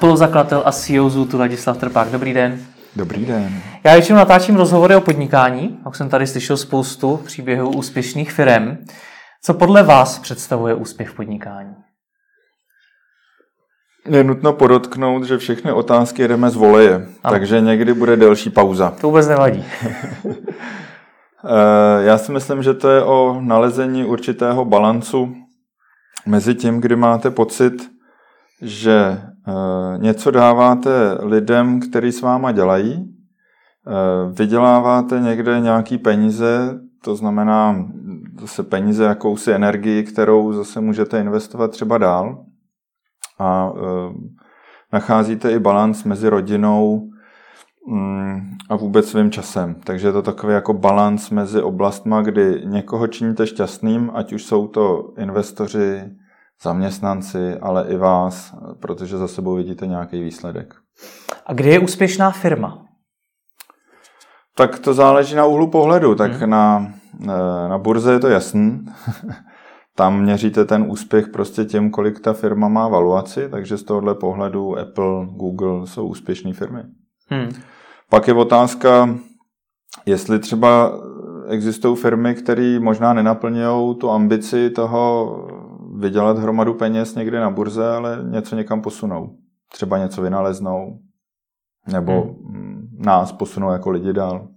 spoluzakladatel a CEO Zootu Ladislav Trpák. Dobrý den. Dobrý den. Já většinou natáčím rozhovory o podnikání, jak jsem tady slyšel spoustu příběhů úspěšných firm. Co podle vás představuje úspěch v podnikání? Je nutno podotknout, že všechny otázky jedeme z voleje, ano. takže někdy bude delší pauza. To vůbec nevadí. Eh, já si myslím, že to je o nalezení určitého balancu mezi tím, kdy máte pocit, že něco dáváte lidem, který s váma dělají, eh, vyděláváte někde nějaký peníze, to znamená zase peníze, jakousi energii, kterou zase můžete investovat třeba dál? A nacházíte i balans mezi rodinou, Mm, a vůbec svým časem. Takže je to takový jako balans mezi oblastma, kdy někoho činíte šťastným, ať už jsou to investoři, zaměstnanci, ale i vás, protože za sebou vidíte nějaký výsledek. A kde je úspěšná firma? Tak to záleží na úhlu pohledu. Tak hmm. na, na burze je to jasný. Tam měříte ten úspěch prostě tím, kolik ta firma má valuaci, takže z tohohle pohledu Apple, Google jsou úspěšné firmy. Hmm. Pak je otázka, jestli třeba existují firmy, které možná nenaplňují tu ambici toho vydělat hromadu peněz někde na burze, ale něco někam posunou. Třeba něco vynaleznou, nebo hmm. nás posunou jako lidi dál.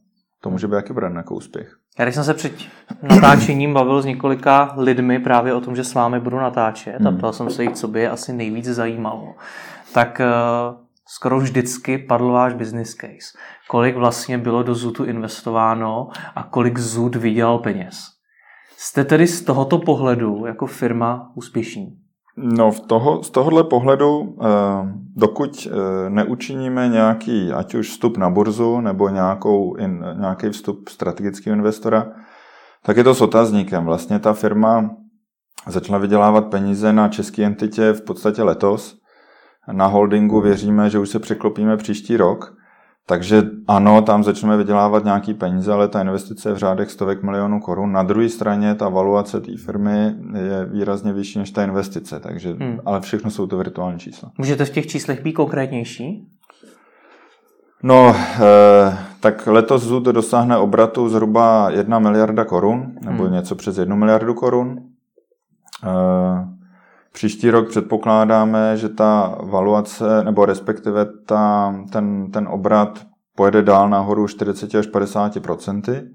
To může být jaký brand jako úspěch. Já když jsem se před natáčením bavil s několika lidmi právě o tom, že s vámi budu natáčet hmm. a ptal jsem se jich, co by je asi nejvíc zajímalo, tak eh, skoro vždycky padl váš business case. Kolik vlastně bylo do Zutu investováno a kolik Zut vydělal peněz. Jste tedy z tohoto pohledu jako firma úspěšní? No, v toho, z tohohle pohledu, eh, dokud eh, neučiníme nějaký, ať už vstup na burzu nebo nějakou, nějaký vstup strategického investora, tak je to s otazníkem. Vlastně ta firma začala vydělávat peníze na české entitě v podstatě letos na holdingu věříme, že už se překlopíme příští rok. Takže ano, tam začneme vydělávat nějaký peníze, ale ta investice je v řádech stovek milionů korun. Na druhé straně ta valuace té firmy je výrazně vyšší než ta investice, takže, hmm. ale všechno jsou to virtuální čísla. Můžete v těch číslech být konkrétnější? No, eh, tak letos ZUD dosáhne obratu zhruba 1 miliarda korun, nebo hmm. něco přes 1 miliardu korun. Eh, Příští rok předpokládáme, že ta valuace, nebo respektive ta, ten, ten obrat pojede dál nahoru 40 až 50%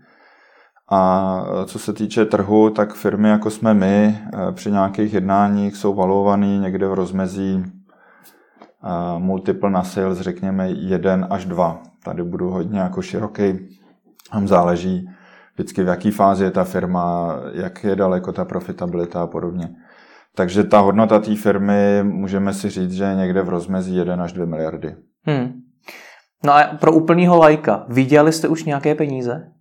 A co se týče trhu, tak firmy jako jsme my eh, při nějakých jednáních jsou valovaný někde v rozmezí eh, multiple na sales, řekněme 1 až 2. Tady budu hodně jako široký. Tam záleží vždycky v jaké fázi je ta firma, jak je daleko ta profitabilita a podobně. Takže ta hodnota té firmy můžeme si říct, že je někde v rozmezí 1 až 2 miliardy. Hmm. No a pro úplného lajka, viděli jste už nějaké peníze?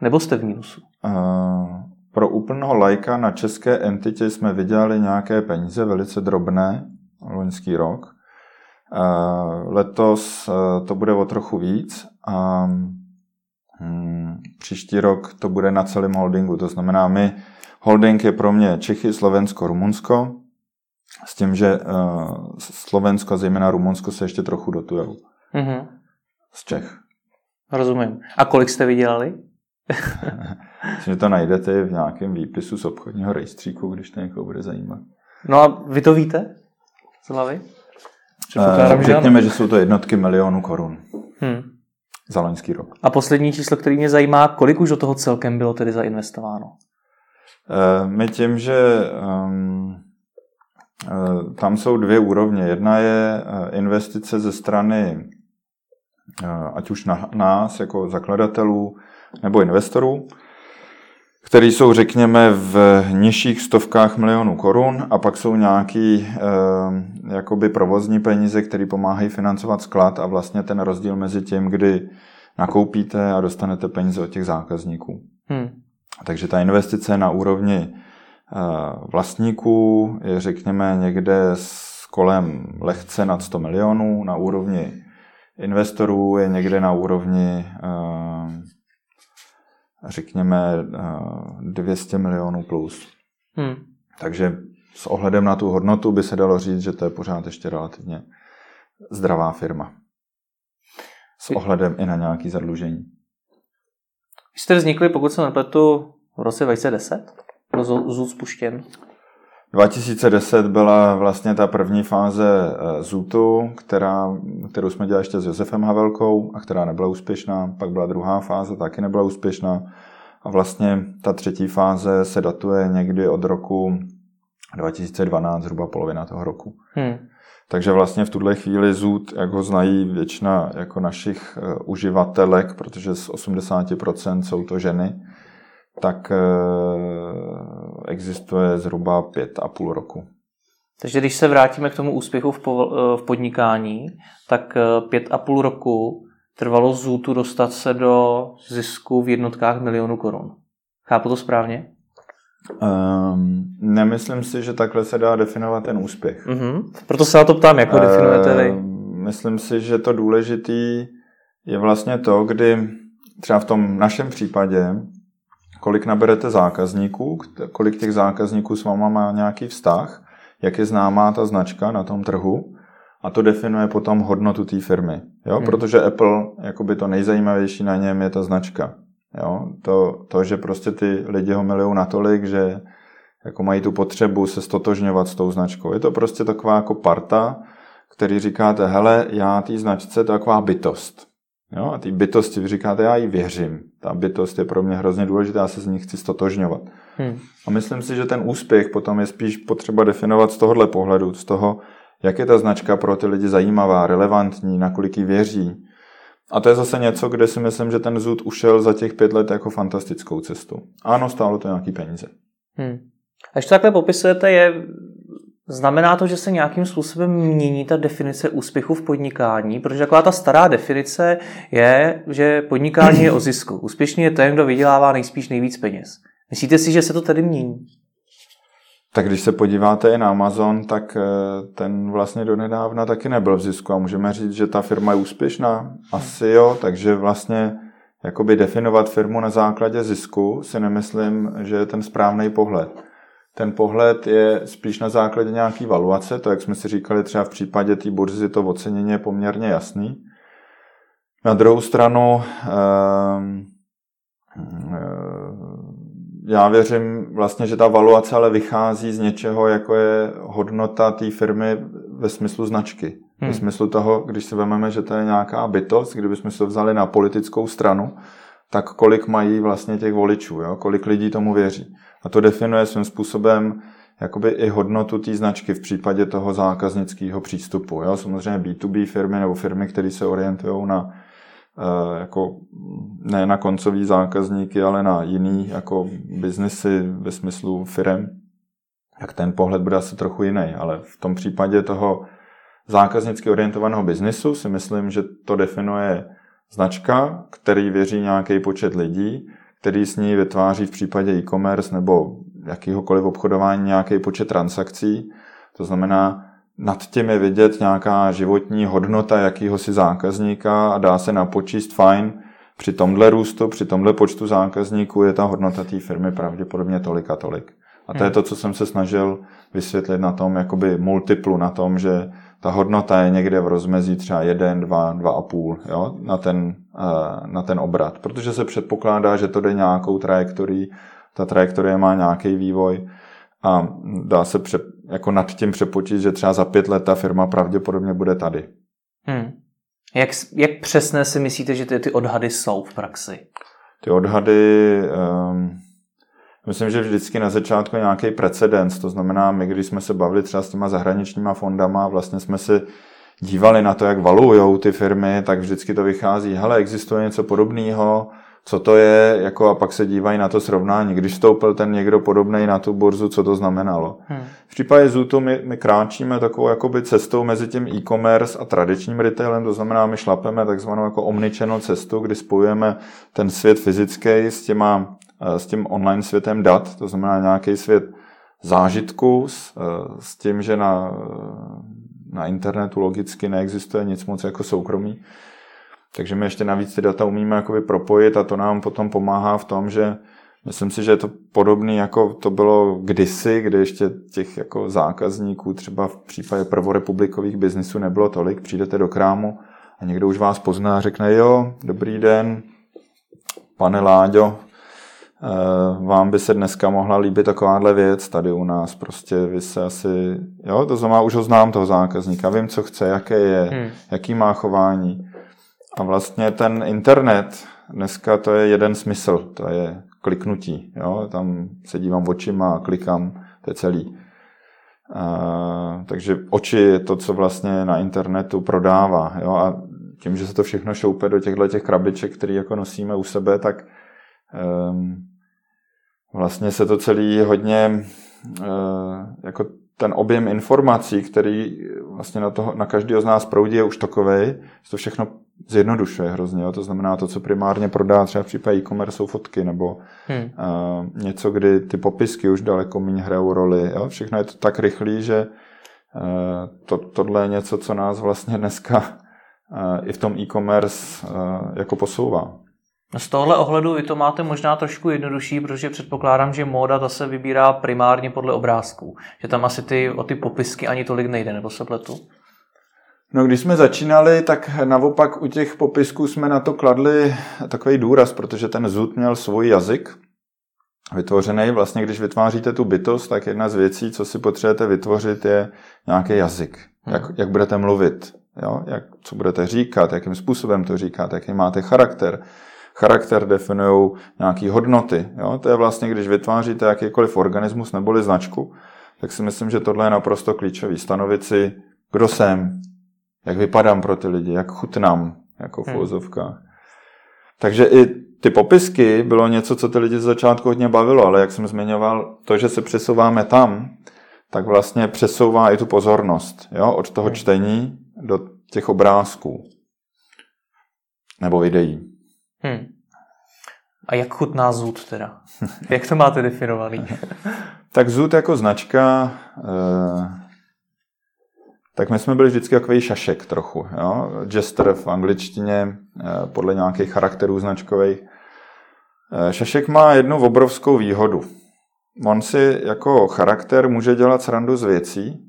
Nebo jste v mínusu? Uh, pro úplného lajka na české entitě jsme viděli nějaké peníze, velice drobné, loňský rok. Uh, letos uh, to bude o trochu víc a um, příští rok to bude na celém holdingu. To znamená, my Holding je pro mě Čechy, Slovensko, Rumunsko, s tím, že uh, Slovensko, zejména Rumunsko, se ještě trochu dotujou. Mm-hmm. Z Čech. Rozumím. A kolik jste vydělali? Myslím, že to najdete v nějakém výpisu z obchodního rejstříku, když to někoho bude zajímat. No a vy to víte z hlavy? Uh, řekněme, že jsou to jednotky milionů korun. Hmm. Za loňský rok. A poslední číslo, který mě zajímá, kolik už do toho celkem bylo tedy zainvestováno? Eh, my tím, že um, tam jsou dvě úrovně. Jedna je eh, investice ze strany ať už na nás jako zakladatelů nebo investorů, které jsou, řekněme, v nižších stovkách milionů korun a pak jsou nějaký eh, jakoby provozní peníze, které pomáhají financovat sklad a vlastně ten rozdíl mezi tím, kdy nakoupíte a dostanete peníze od těch zákazníků. Hmm. Takže ta investice na úrovni eh, vlastníků je řekněme někde s kolem lehce nad 100 milionů, na úrovni investorů je někde na úrovni eh, řekněme 200 eh, milionů plus. Hmm. Takže s ohledem na tu hodnotu by se dalo říct, že to je pořád ještě relativně zdravá firma. S ohledem i na nějaké zadlužení. Vy jste vznikli, pokud se nepletu, v roce 2010? Byl ZUT spuštěn? 2010 byla vlastně ta první fáze eh, ZUTu, která, kterou jsme dělali ještě s Josefem Havelkou a která nebyla úspěšná. Pak byla druhá fáze, taky nebyla úspěšná. A vlastně ta třetí fáze se datuje někdy od roku 2012, zhruba polovina toho roku. Hmm. Takže vlastně v tuhle chvíli ZUT, jak ho znají většina jako našich uh, uživatelek, protože z 80% jsou to ženy, tak uh, existuje zhruba pět a půl roku. Takže když se vrátíme k tomu úspěchu v, v podnikání, tak pět a půl roku trvalo ZUTu dostat se do zisku v jednotkách milionů korun. Chápu to správně? Um, nemyslím si, že takhle se dá definovat ten úspěch. Uh-huh. Proto se na to ptám, jak ho definujete vy. Uh, myslím si, že to důležitý je vlastně to, kdy třeba v tom našem případě, kolik naberete zákazníků, kolik těch zákazníků s váma má nějaký vztah, jak je známá ta značka na tom trhu a to definuje potom hodnotu té firmy. Jo? Hmm. Protože Apple, jakoby to nejzajímavější na něm je ta značka. Jo? To, to, že prostě ty lidi ho milují natolik, že jako mají tu potřebu se stotožňovat s tou značkou. Je to prostě taková jako parta, který říkáte, hele, já té značce to je taková bytost. Jo? A té bytosti vy říkáte, já jí věřím. Ta bytost je pro mě hrozně důležitá, já se z ní chci stotožňovat. Hmm. A myslím si, že ten úspěch potom je spíš potřeba definovat z tohohle pohledu, z toho, jak je ta značka pro ty lidi zajímavá, relevantní, nakolik jí věří. A to je zase něco, kde si myslím, že ten zud ušel za těch pět let jako fantastickou cestu. Ano, stálo to nějaký peníze. Hmm. A když to takhle popisujete, je, znamená to, že se nějakým způsobem mění ta definice úspěchu v podnikání? Protože taková ta stará definice je, že podnikání je o zisku. Úspěšný je ten, kdo vydělává nejspíš nejvíc peněz. Myslíte si, že se to tedy mění? Tak když se podíváte i na Amazon, tak eh, ten vlastně donedávna taky nebyl v zisku a můžeme říct, že ta firma je úspěšná. Asi jo, takže vlastně jakoby definovat firmu na základě zisku si nemyslím, že je ten správný pohled. Ten pohled je spíš na základě nějaký valuace, to jak jsme si říkali třeba v případě té burzy, to ocenění je poměrně jasný. Na druhou stranu, um, já věřím vlastně, že ta valuace ale vychází z něčeho, jako je hodnota té firmy ve smyslu značky. Hmm. Ve smyslu toho, když si vezmeme, že to je nějaká bytost, kdybychom se to vzali na politickou stranu, tak kolik mají vlastně těch voličů, jo? kolik lidí tomu věří. A to definuje svým způsobem jakoby i hodnotu té značky v případě toho zákaznického přístupu. Jo? Samozřejmě B2B firmy nebo firmy, které se orientují na jako ne na koncový zákazníky, ale na jiný jako biznesy ve smyslu firem, tak ten pohled bude asi trochu jiný. Ale v tom případě toho zákaznicky orientovaného biznesu si myslím, že to definuje značka, který věří nějaký počet lidí, který s ní vytváří v případě e-commerce nebo jakýhokoliv obchodování nějaký počet transakcí. To znamená, nad tím je vidět nějaká životní hodnota jakýhosi zákazníka a dá se napočíst fajn, při tomhle růstu, při tomhle počtu zákazníků je ta hodnota té firmy pravděpodobně tolik a tolik. A to je hmm. to, co jsem se snažil vysvětlit na tom jakoby multiplu, na tom, že ta hodnota je někde v rozmezí třeba 1, 2, 2,5 jo, na, ten, eh, na ten obrat. Protože se předpokládá, že to jde nějakou trajektorií, ta trajektorie má nějaký vývoj a dá se pře, jako nad tím přepočít, že třeba za pět let ta firma pravděpodobně bude tady. Hmm. Jak, jak přesné si myslíte, že ty, ty odhady jsou v praxi? Ty odhady, um, myslím, že vždycky na začátku nějaký precedens, to znamená, my když jsme se bavili třeba s těma zahraničníma fondama, vlastně jsme si dívali na to, jak valujou ty firmy, tak vždycky to vychází, hele, existuje něco podobného, co to je, jako a pak se dívají na to srovnání. Když vstoupil ten někdo podobný na tu burzu, co to znamenalo. Hmm. V případě Zutu my, my kráčíme takovou jakoby cestou mezi tím e-commerce a tradičním retailem, to znamená, my šlapeme takzvanou jako omnichannel cestu, kdy spojujeme ten svět fyzický s, těma, eh, s tím online světem dat, to znamená nějaký svět zážitku s, eh, s tím, že na, na internetu logicky neexistuje nic moc jako soukromí. Takže my ještě navíc ty data umíme jakoby propojit a to nám potom pomáhá v tom, že Myslím si, že je to podobný, jako to bylo kdysi, kdy ještě těch jako zákazníků třeba v případě prvorepublikových biznisů nebylo tolik. Přijdete do krámu a někdo už vás pozná a řekne, jo, dobrý den, pane Láďo, eh, vám by se dneska mohla líbit takováhle věc tady u nás. Prostě vy se asi, jo, to znamená, už ho znám toho zákazníka, vím, co chce, jaké je, hmm. jaký má chování. A vlastně ten internet, dneska to je jeden smysl, to je kliknutí. Jo? Tam se dívám očima a klikám, to je celý. A, takže oči je to, co vlastně na internetu prodává. Jo? A tím, že se to všechno šoupe do těchto těch krabiček, které jako nosíme u sebe, tak um, vlastně se to celý hodně uh, jako ten objem informací, který vlastně na, toho, na každého z nás proudí, je už takový, že to všechno zjednodušuje hrozně. Jo? To znamená to, co primárně prodá třeba v případě e-commerce jsou fotky nebo hmm. uh, něco, kdy ty popisky už daleko méně hrajou roli. Jo? Všechno je to tak rychlý, že uh, to, tohle je něco, co nás vlastně dneska uh, i v tom e-commerce uh, jako posouvá. Z tohle ohledu vy to máte možná trošku jednodušší, protože předpokládám, že móda ta se vybírá primárně podle obrázků. Že tam asi ty, o ty popisky ani tolik nejde, nebo se pletu? No, když jsme začínali, tak naopak u těch popisků jsme na to kladli takový důraz, protože ten zud měl svůj jazyk vytvořený. Vlastně, když vytváříte tu bytost, tak jedna z věcí, co si potřebujete vytvořit, je nějaký jazyk. Jak, hmm. jak budete mluvit, jo? Jak, co budete říkat, jakým způsobem to říkáte, jaký máte charakter. Charakter definují nějaké hodnoty. Jo? To je vlastně, když vytváříte jakýkoliv organismus neboli značku, tak si myslím, že tohle je naprosto klíčový. Stanovit si, kdo jsem, jak vypadám pro ty lidi, jak chutnám, jako v hmm. Takže i ty popisky bylo něco, co ty lidi z začátku hodně bavilo, ale jak jsem zmiňoval, to, že se přesouváme tam, tak vlastně přesouvá i tu pozornost, jo, od toho hmm. čtení do těch obrázků. Nebo videí. Hmm. A jak chutná zůd teda? jak to máte definovaný? tak zůd jako značka eh, tak my jsme byli vždycky takový šašek trochu. Jo? Jester v angličtině eh, podle nějakých charakterů značkových. Eh, šašek má jednu obrovskou výhodu. On si jako charakter může dělat srandu z věcí,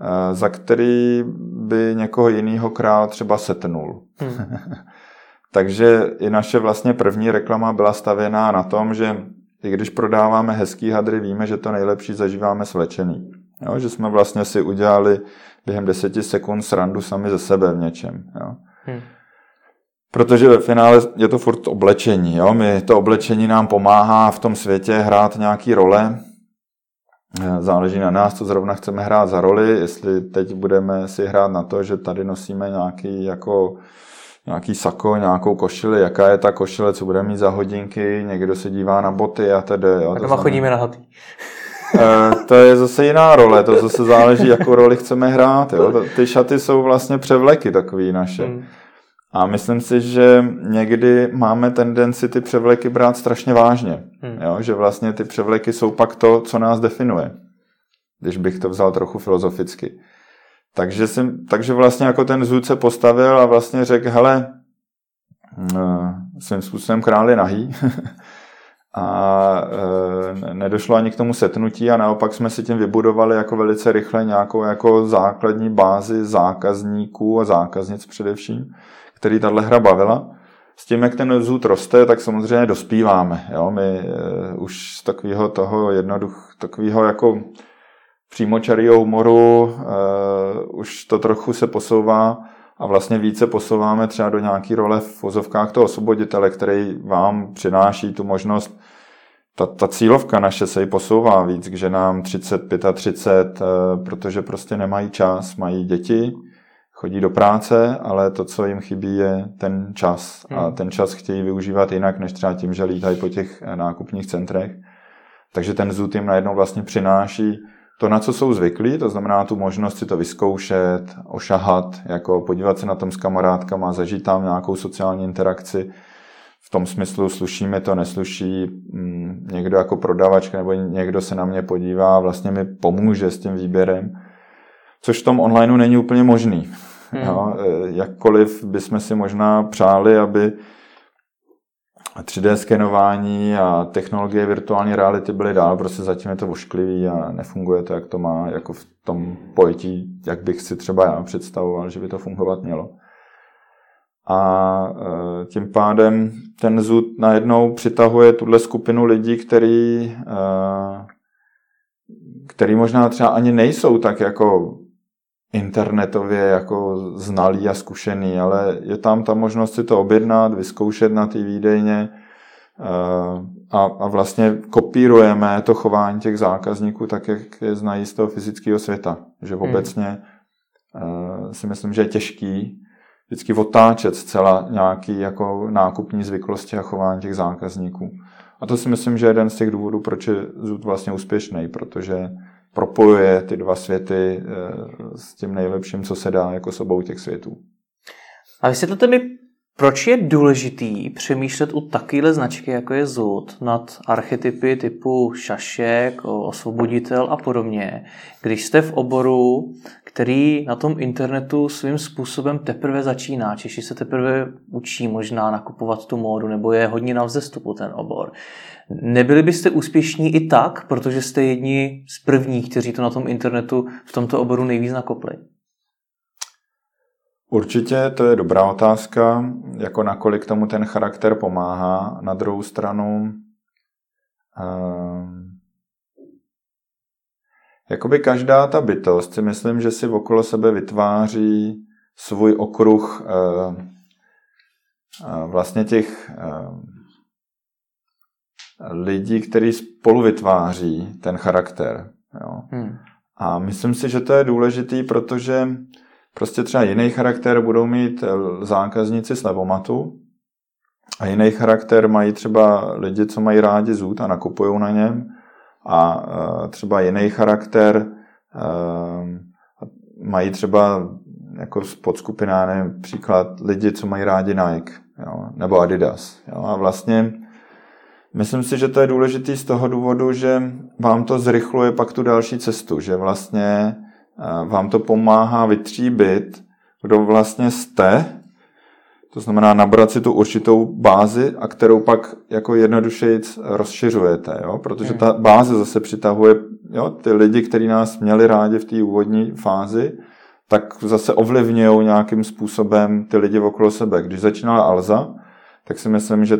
eh, za který by někoho jiného král třeba setnul. Hmm. Takže i naše vlastně první reklama byla stavěná na tom, že i když prodáváme hezký hadry, víme, že to nejlepší zažíváme svlečený. Jo, že jsme vlastně si udělali během deseti sekund srandu sami ze sebe v něčem. Jo. Hmm. Protože ve finále je to furt oblečení. Jo? My, to oblečení nám pomáhá v tom světě hrát nějaký role. Záleží na nás, co zrovna chceme hrát za roli. Jestli teď budeme si hrát na to, že tady nosíme nějaký jako nějaký sako, nějakou košili, jaká je ta košile, co budeme mít za hodinky, někdo se dívá na boty a tedy. Jo, a doma chodíme na hatý. Eh, to je zase jiná role, to zase záleží, jakou roli chceme hrát. Jo. Ty šaty jsou vlastně převleky takový naše. Hmm. A myslím si, že někdy máme tendenci ty převleky brát strašně vážně. Hmm. Jo? Že vlastně ty převleky jsou pak to, co nás definuje. Když bych to vzal trochu filozoficky. Takže, jsem, takže vlastně jako ten zůd se postavil a vlastně řekl, hele, eh, svým způsobem král je nahý. a e, nedošlo ani k tomu setnutí a naopak jsme si tím vybudovali jako velice rychle nějakou jako základní bázi zákazníků a zákaznic především, který tahle hra bavila. S tím, jak ten zůd roste, tak samozřejmě dospíváme. Jo? My e, už z takového toho jednoduch, takového jako přímočarýho humoru e, už to trochu se posouvá a vlastně více posouváme třeba do nějaké role v vozovkách toho osvoboditele, který vám přináší tu možnost, ta, ta cílovka naše se i posouvá víc k ženám 30, 35, eh, protože prostě nemají čas, mají děti, chodí do práce, ale to, co jim chybí, je ten čas. A hmm. ten čas chtějí využívat jinak, než třeba tím, že lítají po těch eh, nákupních centrech. Takže ten ZUT jim najednou vlastně přináší to, na co jsou zvyklí, to znamená tu možnost si to vyzkoušet, ošahat, jako podívat se na tom s kamarádkama, zažít tam nějakou sociální interakci. V tom smyslu sluší mi to, nesluší mm, někdo jako prodavačka nebo někdo se na mě podívá a vlastně mi pomůže s tím výběrem, což v tom onlineu není úplně možný. Hmm. Jo, e, jakkoliv bychom si možná přáli, aby 3D skenování a technologie virtuální reality byly dál, prostě zatím je to ošklivý a nefunguje to, jak to má, jako v tom pojetí, jak bych si třeba já představoval, že by to fungovat mělo. A e, tím pádem ten zud najednou přitahuje tuhle skupinu lidí, který, e, který možná třeba ani nejsou tak jako internetově jako znalý a zkušený, ale je tam ta možnost si to objednat, vyzkoušet na té výdejně eh, a, a vlastně kopírujeme to chování těch zákazníků tak, jak je znají z toho fyzického světa. Že hmm. obecně hmm. si myslím, že je těžký vždycky otáčet zcela nějaký jako nákupní zvyklosti a chování těch zákazníků. A to si myslím, že je jeden z těch důvodů, proč je Zud vlastně úspěšný, protože propojuje ty dva světy eh, s tím nejlepším, co se dá jako s obou těch světů. A vysvětlete mi, proč je důležitý přemýšlet u takovéhle značky, jako je Zud, nad archetypy typu šašek, osvoboditel a podobně, když jste v oboru, který na tom internetu svým způsobem teprve začíná. Češi se teprve učí možná nakupovat tu módu, nebo je hodně na vzestupu ten obor. Nebyli byste úspěšní i tak, protože jste jedni z prvních, kteří to na tom internetu v tomto oboru nejvíc nakopli? Určitě to je dobrá otázka, jako nakolik tomu ten charakter pomáhá. Na druhou stranu, uh, jakoby každá ta bytost si myslím, že si okolo sebe vytváří svůj okruh uh, uh, vlastně těch uh, lidí, kteří spolu vytváří ten charakter. Jo. Hmm. A myslím si, že to je důležitý, protože prostě třeba jiný charakter budou mít eh, zákazníci z levomatu a jiný charakter mají třeba lidi, co mají rádi zůd a nakupují na něm a eh, třeba jiný charakter eh, mají třeba jako podskupina, nevím, příklad lidi, co mají rádi Nike jo, nebo Adidas. Jo, a vlastně Myslím si, že to je důležité z toho důvodu, že vám to zrychluje pak tu další cestu, že vlastně eh, vám to pomáhá vytříbit, kdo vlastně jste, to znamená nabrat si tu určitou bázi, a kterou pak jako jednodušeji rozšiřujete, jo? protože ta báze zase přitahuje jo, ty lidi, kteří nás měli rádi v té úvodní fázi, tak zase ovlivňují nějakým způsobem ty lidi okolo sebe. Když začínala Alza, tak si myslím, že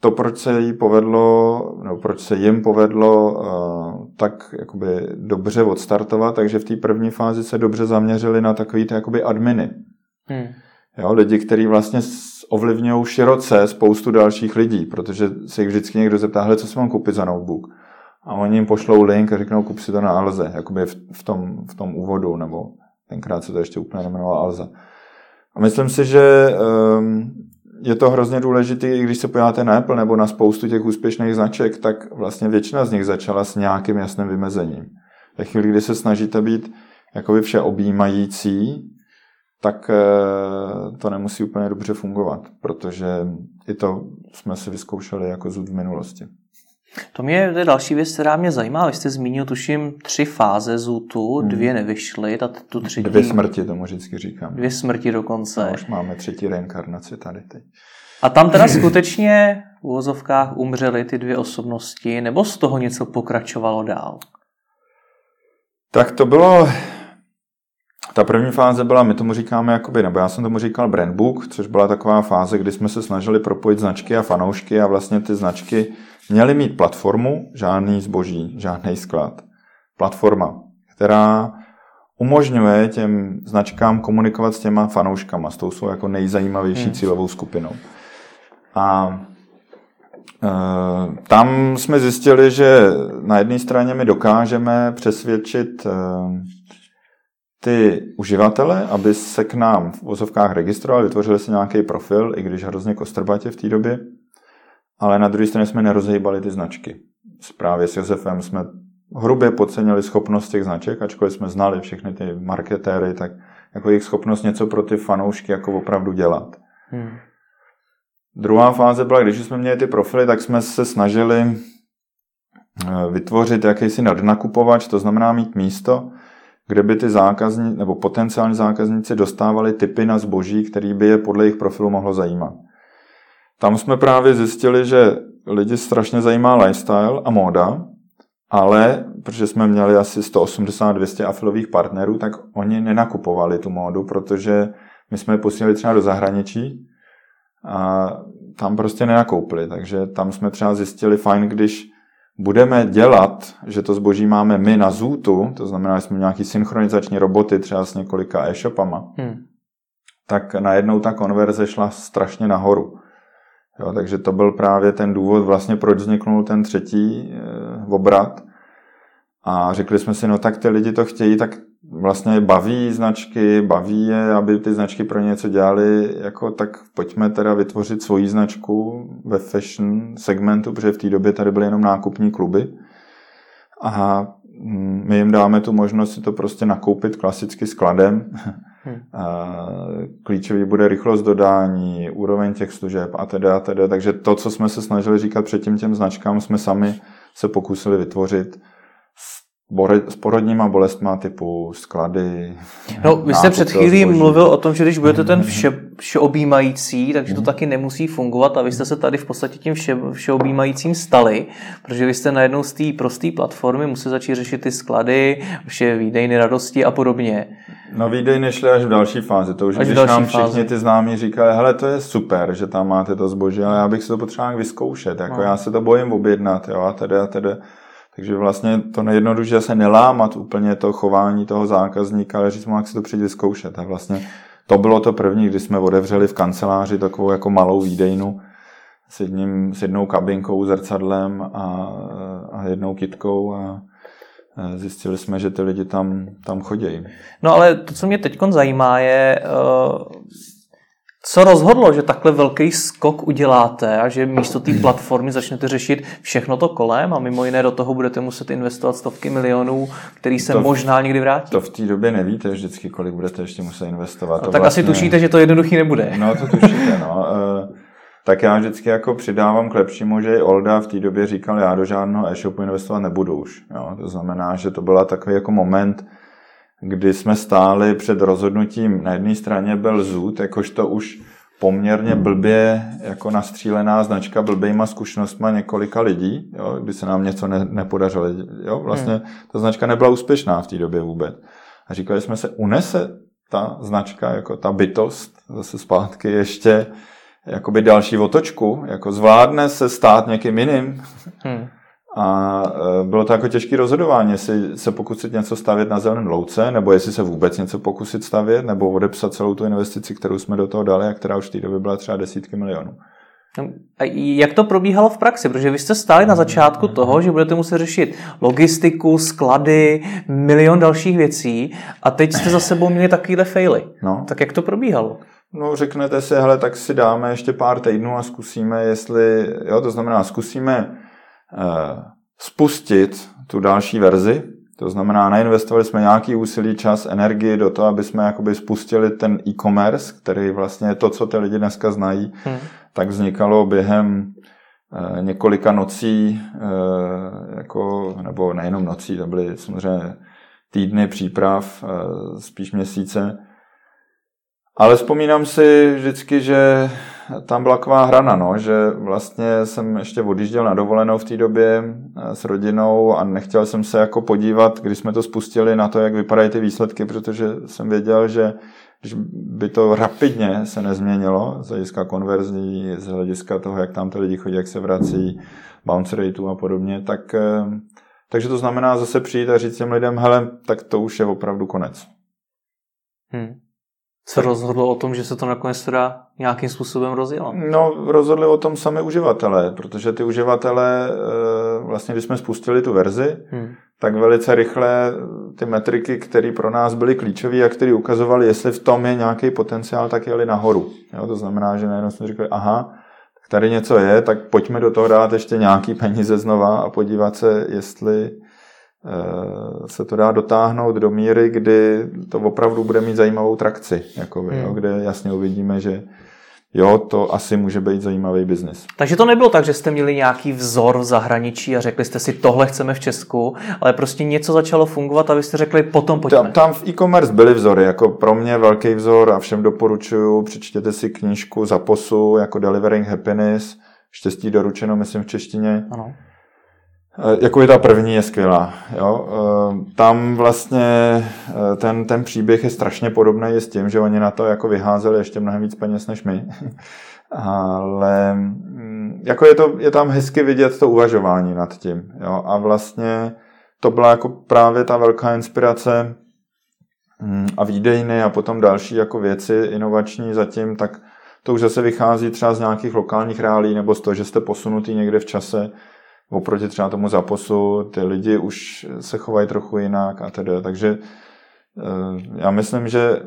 to, proč se jí povedlo, nebo proč se jim povedlo uh, tak jakoby dobře odstartovat, takže v té první fázi se dobře zaměřili na takový ty jakoby adminy. Hmm. Jo, lidi, kteří vlastně ovlivňují široce spoustu dalších lidí, protože se jich vždycky někdo zeptá, hele, co si mám koupit za notebook? A oni jim pošlou link a řeknou, kup si to na Alze, jakoby v, v, tom, v tom úvodu, nebo tenkrát se to ještě úplně nemenovalo Alza. A myslím si, že um, je to hrozně důležité, i když se podíváte na Apple nebo na spoustu těch úspěšných značek, tak vlastně většina z nich začala s nějakým jasným vymezením. Ve chvíli, kdy se snažíte být jakoby vše objímající, tak eh, to nemusí úplně dobře fungovat, protože i to jsme si vyzkoušeli jako zud v minulosti. To mě je další věc, která mě zajímá. Vy jste zmínil, tuším, tři fáze zůtu, hmm. dvě nevyšly, ta, tu třetí... Dvě smrti, tomu vždycky říkám. Dvě smrti dokonce. No, už máme třetí reinkarnaci tady teď. A tam teda skutečně v uvozovkách umřely ty dvě osobnosti, nebo z toho něco pokračovalo dál? Tak to bylo... Ta první fáze byla, my tomu říkáme, jakoby, nebo já jsem tomu říkal brandbook, což byla taková fáze, kdy jsme se snažili propojit značky a fanoušky a vlastně ty značky měly mít platformu, žádný zboží, žádný sklad. Platforma, která umožňuje těm značkám komunikovat s těma fanouškama, s tou jsou jako nejzajímavější hmm. cílovou skupinou. A e, tam jsme zjistili, že na jedné straně my dokážeme přesvědčit e, ty uživatele, aby se k nám v vozovkách registrovali, vytvořili si nějaký profil, i když hrozně kostrbatě v té době ale na druhé straně jsme nerozhýbali ty značky. Právě s Josefem jsme hrubě podcenili schopnost těch značek, ačkoliv jsme znali všechny ty marketéry, tak jako jejich schopnost něco pro ty fanoušky jako opravdu dělat. Hmm. Druhá fáze byla, když jsme měli ty profily, tak jsme se snažili eh, vytvořit jakýsi nadnakupovač, to znamená mít místo, kde by ty zákazníci nebo potenciální zákazníci dostávali typy na zboží, který by je podle jejich profilu mohlo zajímat. tam jsme právě zjistili, že lidi strašně zajímá lifestyle a móda, ale protože jsme měli asi 180-200 afilových partnerů, tak oni nenakupovali tu módu, protože my jsme je posílali třeba do zahraničí a tam prostě nenakoupili. Takže tam jsme třeba zjistili, fajn, když budeme dělat, že to zboží máme my na Zootu, to znamená, že jsme nějaký synchronizační roboty třeba s několika e-shopama, hmm. tak najednou ta konverze šla strašně nahoru. Jo, takže to byl právě ten důvod, vlastně proč vzniknul ten třetí e, obrat. A řekli jsme si, no tak ty lidi to chtějí, tak vlastně baví značky, baví je, aby ty značky pro něco dělali, jako tak pojďme teda vytvořit svoji značku ve fashion segmentu, protože v té době tady byly jenom nákupní kluby. A mm, my jim dáme tu možnost si to prostě nakoupit klasicky skladem. Hmm. Klíčový bude rychlost dodání, úroveň těch služeb a teda a teda. Takže to, co jsme se snažili říkat předtím těm značkám, jsme sami se pokusili vytvořit s porodníma bolestma typu sklady. No, vy jste před chvílí zboží. mluvil o tom, že když budete ten vše, všeobjímající, takže to mhm. taky nemusí fungovat a vy jste se tady v podstatě tím vše, všeobjímajícím stali, protože vy jste najednou z té prosté platformy museli začít řešit ty sklady, vše výdejny radosti a podobně. No výdejny šly až v další fázi. To už až když nám všichni fázi. ty známí říkali, hele, to je super, že tam máte to zboží, ale já bych si to potřeboval vyzkoušet. Jako no. já se to bojím objednat, jo, a tedy a tedy. Takže vlastně to nejjednoduše se nelámat úplně to chování toho zákazníka, ale říct mu, jak si to přijde zkoušet. A vlastně to bylo to první, kdy jsme otevřeli v kanceláři takovou jako malou výdejnu s, jedním, s jednou kabinkou, zrcadlem a, a jednou kitkou a zjistili jsme, že ty lidi tam, tam chodí. No ale to, co mě teď zajímá, je, uh co rozhodlo, že takhle velký skok uděláte a že místo té platformy začnete řešit všechno to kolem a mimo jiné do toho budete muset investovat stovky milionů, který se to možná někdy vrátí? To v té době nevíte vždycky, kolik budete ještě muset investovat. No, to tak vlastně... asi tušíte, že to jednoduchý nebude. No to tušíte, no. Eh, tak já vždycky jako přidávám k lepšímu, že i Olda v té době říkal, já do žádného e-shopu investovat nebudu už. Jo. To znamená, že to byla takový jako moment, kdy jsme stáli před rozhodnutím. Na jedné straně byl Zoot, jakožto už poměrně blbě jako nastřílená značka blbýma zkušenostma několika lidí, jo, kdy se nám něco ne, nepodařilo. Jo, vlastně hmm. ta značka nebyla úspěšná v té době vůbec. A říkali jsme se, unese ta značka, jako ta bytost, zase zpátky ještě jakoby další otočku, jako zvládne se stát někým jiným. Hmm. A e, bylo to jako těžké rozhodování, jestli se pokusit něco stavět na zeleném louce, nebo jestli se vůbec něco pokusit stavět, nebo odepsat celou tu investici, kterou jsme do toho dali a která už v té době byla třeba desítky milionů. A jak to probíhalo v praxi? Protože vy jste stáli na začátku toho, že budete muset řešit logistiku, sklady, milion dalších věcí a teď jste za sebou měli takovýhle faily. No. Tak jak to probíhalo? No řeknete si, hele, tak si dáme ještě pár týdnů a zkusíme, jestli, jo, to znamená, zkusíme Eh, spustit tu další verzi. To znamená, nainvestovali jsme nějaký úsilí, čas, energii do toho, aby jsme jakoby spustili ten e-commerce, který vlastně je to, co ty lidi dneska znají, hmm. tak vznikalo během eh, několika nocí, eh, jako, nebo nejenom nocí, to byly samozřejmě týdny příprav, spíš měsíce. Ale vzpomínám si vždycky, že tam byla taková hrana, no, že vlastně jsem ještě odjížděl na dovolenou v té době eh, s rodinou a nechtěl jsem se jako podívat, když jsme to spustili na to, jak vypadají ty výsledky, protože jsem věděl, že když by to rapidně se nezměnilo z hlediska konverzí, z hlediska toho, jak tam ty lidi chodí, jak se vrací, bounce rateů a podobně, tak, eh, takže to znamená zase přijít a říct těm lidem, hele, tak to už je opravdu konec. Hmm. Co rozhodlo o tom, že se to nakonec teda nějakým způsobem rozjelo? No, rozhodli o tom sami uživatelé, protože ty uživatelé, eh, vlastně když jsme spustili tu verzi, hmm. tak velice rychle ty metriky, které pro nás byly klíčové a které ukazovaly, jestli v tom je nějaký potenciál, tak jeli nahoru. Jo, to znamená, že najednou jsme říkali, aha, tady něco je, tak pojďme do toho dát ještě nějaký peníze znova a podívat se, jestli Eh, se to dá dotáhnout do míry, kdy to opravdu bude mít zajímavou trakci, jakoby, hmm. jo, kde jasně uvidíme, že, jo, to asi může být zajímavý biznis. Takže to nebylo tak, že jste měli nějaký vzor v zahraničí a řekli jste si, tohle chceme v Česku, ale prostě něco začalo fungovat a vy jste řekli, potom pojďme. Tam, tam v e-commerce byly vzory, jako pro mě velký vzor a všem doporučuju, přečtěte si knížku Zaposu jako Delivering Happiness, štěstí doručeno, myslím v češtině. Ano. Eh, jako je ta první, je skvělá. Jo? Eh, tam vlastně eh, ten, ten příběh je strašně podobný s tím, že oni na to jako vyházeli ještě mnohem víc peněz než my. Ale mm, jako je, to, je tam hezky vidět to uvažování nad tím. Jo? A vlastně to byla jako právě ta velká inspirace mm, a výdejny a potom další jako věci inovační zatím, tak to už zase vychází třeba z nějakých lokálních reálí nebo z toho, že jste posunutý někde v čase, oproti třeba tomu zaposu, ty lidi už se chovají trochu jinak a tedy. Takže eh, já myslím, že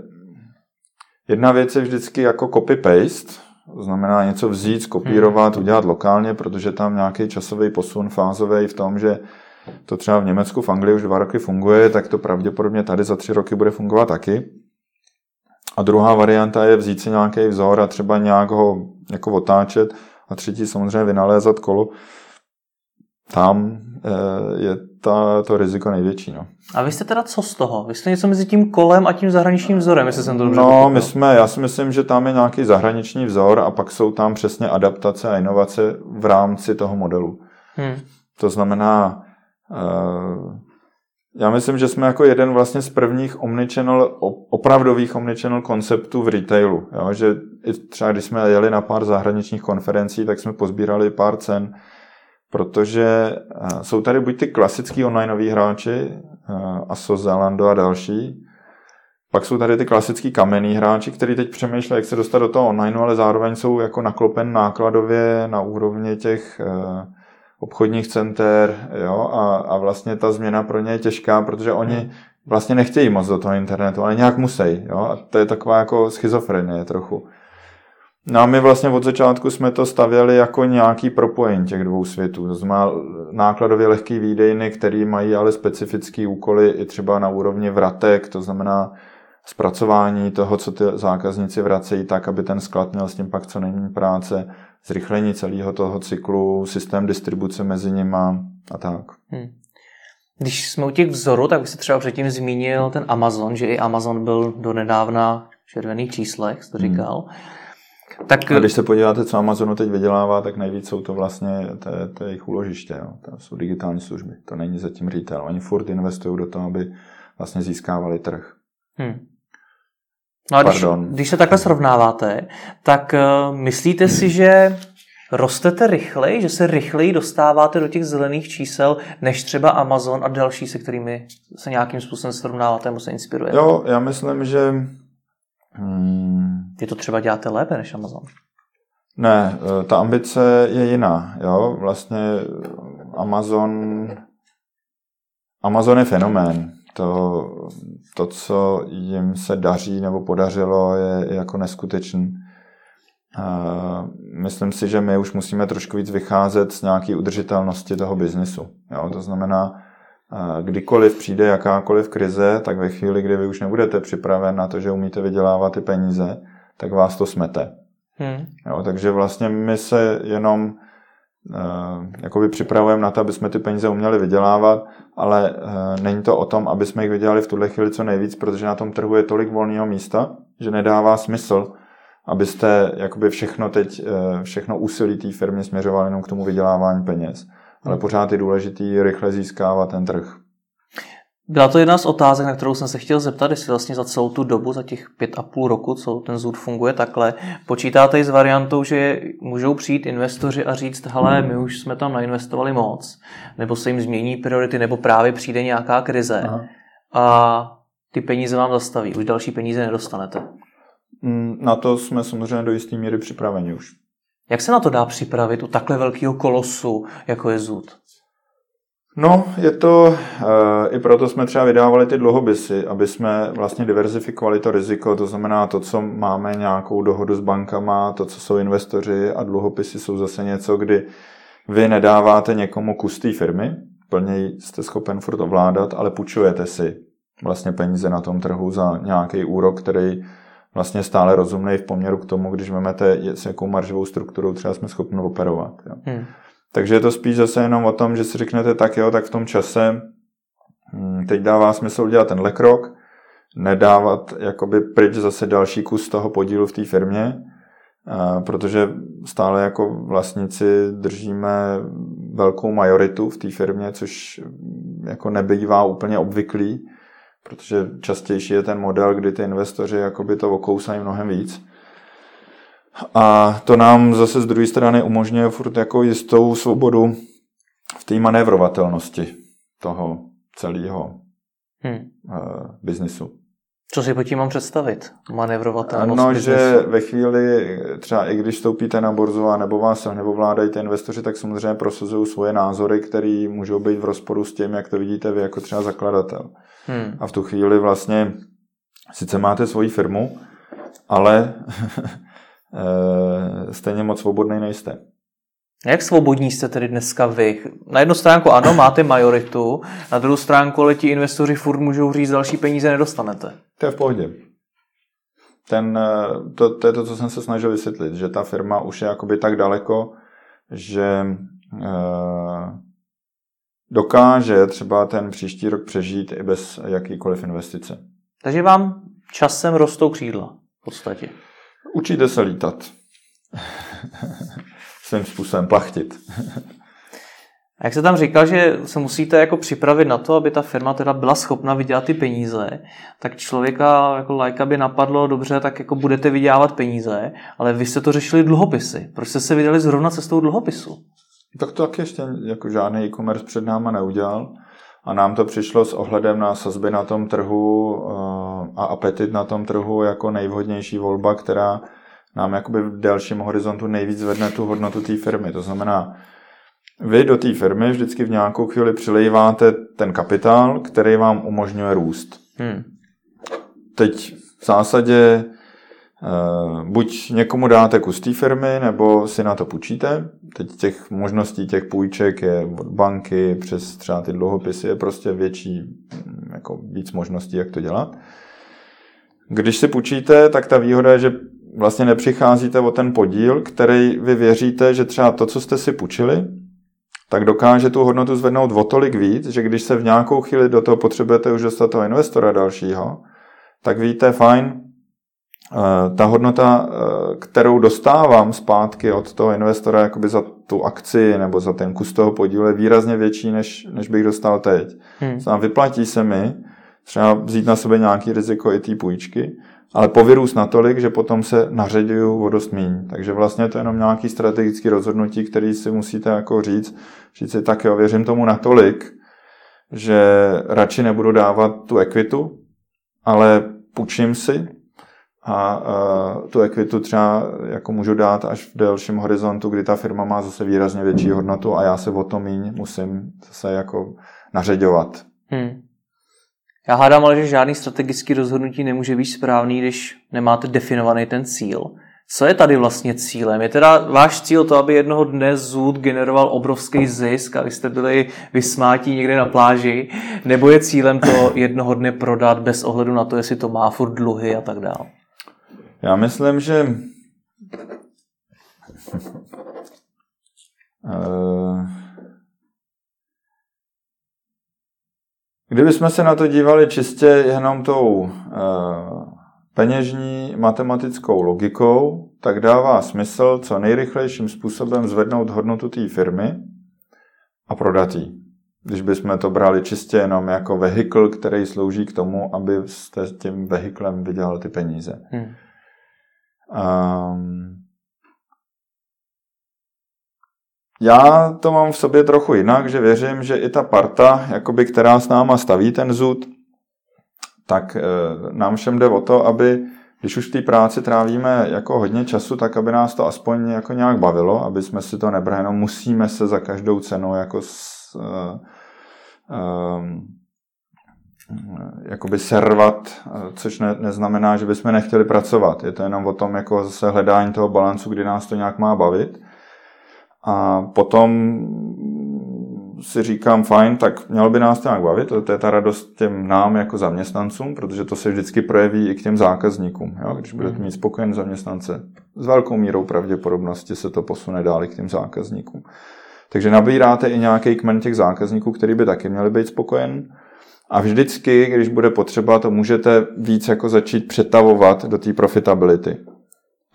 jedna věc je vždycky jako copy-paste, to znamená něco vzít, skopírovat, hmm. udělat lokálně, protože tam nějaký časový posun fázový v tom, že to třeba v Německu, v Anglii už dva roky funguje, tak to pravděpodobně tady za tři roky bude fungovat taky. A druhá varianta je vzít si nějaký vzor a třeba nějak ho jako otáčet a třetí samozřejmě vynalézat kolo tam eh, je ta, to riziko největší. No. A vy jste teda co z toho? Vy jste něco mezi tím kolem a tím zahraničním vzorem, jestli jsem to dobře No, pochopil. my jsme, já si myslím, že tam je nějaký zahraniční vzor a pak jsou tam přesně adaptace a inovace v rámci toho modelu. Hmm. To znamená, uh, já myslím, že jsme jako jeden vlastně z prvních omnichannel, opravdových omnichannel konceptů v retailu. Jo? Že třeba když jsme jeli na pár zahraničních konferencí, tak jsme pozbírali pár cen protože eh, jsou tady buď ty klasický onlineoví hráči, eh, Asos, Zalando a další, pak jsou tady ty klasický kamenný hráči, kteří teď přemýšlejí, jak se dostat do toho online, ale zároveň jsou jako naklopen nákladově na úrovni těch eh, obchodních center jo, a, a vlastně ta změna pro ně je těžká, protože oni hmm. vlastně nechtějí moc do toho internetu, ale nějak musí. Jo, a to je taková jako schizofrenie trochu. No a my vlastně od začátku jsme to stavěli jako nějaký propojení těch dvou světů. To znamená nákladově lehký výdejny, které mají ale specifické úkoly i třeba na úrovni vratek, to znamená zpracování toho, co ty zákazníci vracejí, tak, aby ten sklad měl s tím pak co nejméně práce, zrychlení celého toho cyklu, systém distribuce mezi nima a tak. Hmm. Když jsme u těch vzorů, tak byste třeba předtím zmínil ten Amazon, že i Amazon byl do nedávna v červených číslech, jste hmm. říkal. Hmm. Tak, a když se podíváte, co Amazonu teď vydělává, tak nejvíc jsou to vlastně to, to jejich úložiště. Jo. To jsou digitální služby. To není zatím retail. Oni furt investují do toho, aby vlastně získávali trh. Hmm. No a když, když se takhle srovnáváte, tak uh, myslíte si, že rostete rychleji, že se rychleji dostáváte do těch zelených čísel, než třeba Amazon a další, se kterými se nějakým způsobem srovnáváte nebo se inspirujete? Jo, já myslím, že hmm, vy to třeba děláte lépe než Amazon. Ne, eh, ta ambice je jiná. Jo? Vlastně Amazon, Amazon je fenomén. To, to, co jim se daří nebo podařilo, je, jako neskutečný. Uh, myslím si, že my už musíme trošku víc vycházet z nějaké udržitelnosti toho biznesu. Jo? To znamená, kdykoliv přijde jakákoliv krize, tak ve chvíli, kdy vy už nebudete připraven na to, že umíte vydělávat ty peníze, tak vás to smete. Hmm. Jo, takže vlastně my se jenom uh, jakoby připravujeme na to, aby jsme ty peníze uměli vydělávat, ale uh, není to o tom, aby jsme jich vydělali v tuhle chvíli co nejvíc, protože na tom trhu je tolik volného místa, že nedává smysl, abyste jakoby všechno teď, uh, všechno úsilí té firmy směřovali jenom k tomu vydělávání peněz. Ale hmm. pořád je důležitý rychle získávat ten trh. Byla to jedna z otázek, na kterou jsem se chtěl zeptat, jestli vlastně za celou tu dobu, za těch pět a půl roku, co ten zůd funguje takhle, počítáte i s variantou, že můžou přijít investoři a říct, hele, my už jsme tam nainvestovali moc, nebo se jim změní priority, nebo právě přijde nějaká krize Aha. a ty peníze vám zastaví, už další peníze nedostanete. Mm, na to jsme samozřejmě do jisté míry připraveni už. Jak se na to dá připravit u takhle velkého kolosu, jako je zůd? No, je to, e, i proto jsme třeba vydávali ty dluhopisy, aby jsme vlastně diverzifikovali to riziko, to znamená to, co máme nějakou dohodu s bankama, to, co jsou investoři a dluhopisy jsou zase něco, kdy vy nedáváte někomu kus té firmy, plně jste schopen furt ovládat, ale půjčujete si vlastně peníze na tom trhu za nějaký úrok, který vlastně stále rozumný v poměru k tomu, když vezmete, s jakou maržovou strukturou třeba jsme schopni operovat. Jo. Hmm. Takže je to spíš zase jenom o tom, že si řeknete tak jo, tak v tom čase hm, teď dává smysl udělat tenhle krok, nedávat jakoby pryč zase další kus toho podílu v té firmě, protože stále jako vlastníci držíme velkou majoritu v té firmě, což jako nebývá úplně obvyklý, protože častější je ten model, kdy ty investoři jakoby to okousají mnohem víc. A to nám zase z druhé strany umožňuje furt jako jistou svobodu v té manévrovatelnosti toho celého hmm. uh, biznisu. Co si pod tím mám představit? Manevrovatelnost No, že ve chvíli, třeba i když stoupíte na borzu a nebo vás nebo vládají ty investoři, tak samozřejmě prosazují svoje názory, které můžou být v rozporu s tím, jak to vidíte vy jako třeba zakladatel. Hmm. A v tu chvíli vlastně sice máte svoji firmu, ale eh, stejně moc svobodný nejste. Jak svobodní jste tedy dneska vy? Na jednu stránku ano, máte majoritu, na druhou stránku ale ti investoři furt můžou říct, další peníze nedostanete. To je v pohodě. Ten, eh, to, to je to, co jsem se snažil vysvětlit, že ta firma už je jakoby tak daleko, že eh, dokáže třeba ten příští rok přežít i bez jakýkoliv investice. Takže vám časem rostou křídla v podstatě. Učíte se lítat. Svým způsobem plachtit. A jak se tam říkal, že se musíte jako připravit na to, aby ta firma teda byla schopna vydělat ty peníze, tak člověka jako lajka by napadlo, dobře, tak jako budete vydělávat peníze, ale vy jste to řešili dluhopisy. Proč jste se vydali zrovna cestou dluhopisu? Tak to taky ještě jako žádný e-commerce před náma neudělal. A nám to přišlo s ohledem na sazby na tom trhu eh, a apetit na tom trhu jako nejvhodnější volba, která nám jakoby v delším horizontu nejvíc zvedne tu hodnotu té firmy. To znamená, vy do té firmy vždycky v nějakou chvíli přilejváte ten kapitál, který vám umožňuje růst. Hmm. Teď v zásadě uh, buď někomu dáte kus té firmy, nebo si na to půjčíte. Teď těch možností těch půjček je od banky přes třeba ty dluhopisy je prostě větší, jako víc možností, jak to dělat. Když si půjčíte, tak ta výhoda je, že vlastně nepřicházíte o ten podíl, který vy věříte, že třeba to, co jste si půjčili, tak dokáže tu hodnotu zvednout o tolik víc, že když se v nějakou chvíli do toho potřebujete už dostat toho investora dalšího, tak víte, fajn, eh, ta hodnota, eh, kterou dostávám zpátky od toho investora jakoby za tu akci nebo za ten kus toho podílu je výrazně větší, než, než bych dostal teď. Hmm. vyplatí se mi třeba vzít na sebe nějaký riziko i té půjčky, ale povyrůst natolik, že potom se naředuju o dost míň. Takže vlastně to je jenom nějaký strategický rozhodnutí, který si musíte jako říct, říct si tak jo, věřím tomu natolik, že radši nebudu dávat tu ekvitu, ale půjčím si a uh, tu ekvitu třeba jako můžu dát až v delším horizontu, kdy ta firma má zase výrazně větší hodnotu a já se o to míň musím zase jako naředovat. Hmm. Já hádám ale, že žádný strategický rozhodnutí nemůže být správný, když nemáte definovaný ten cíl. Co je tady vlastně cílem? Je teda váš cíl to, aby jednoho dne Zud generoval obrovský zisk a vy jste byli vysmátí někde na pláži? Nebo je cílem to jednoho dne prodat bez ohledu na to, jestli to má furt dluhy a tak dále? Já myslím, že uh Kdybychom se na to dívali čistě jenom tou uh, peněžní matematickou logikou, tak dává smysl co nejrychlejším způsobem zvednout hodnotu té firmy a prodat ji. Když bychom to brali čistě jenom jako vehikl, který slouží k tomu, aby jste tím vehiklem vydělal ty peníze. Hmm. Um, Já to mám v sobě trochu jinak, že věřím, že i ta parta, jakoby, která s náma staví ten zud, tak e, nám všem jde o to, aby když už v té práci trávíme jako hodně času, tak aby nás to aspoň jako nějak bavilo, aby jsme si to nebrali, jenom musíme se za každou cenu jako s, e, e, jakoby servat, což ne, neznamená, že bychom nechtěli pracovat. Je to jenom o tom jako zase hledání toho balancu, kdy nás to nějak má bavit. A potom si říkám, fajn, tak mělo by nás to nějak bavit, to, je ta radost těm nám jako zaměstnancům, protože to se vždycky projeví i k těm zákazníkům. Jo? Když budete mít spokojen zaměstnance, s velkou mírou pravděpodobnosti se to posune dál i k těm zákazníkům. Takže nabíráte i nějaký kmen těch zákazníků, který by taky měli být spokojen. A vždycky, když bude potřeba, to můžete víc jako začít přetavovat do té profitability.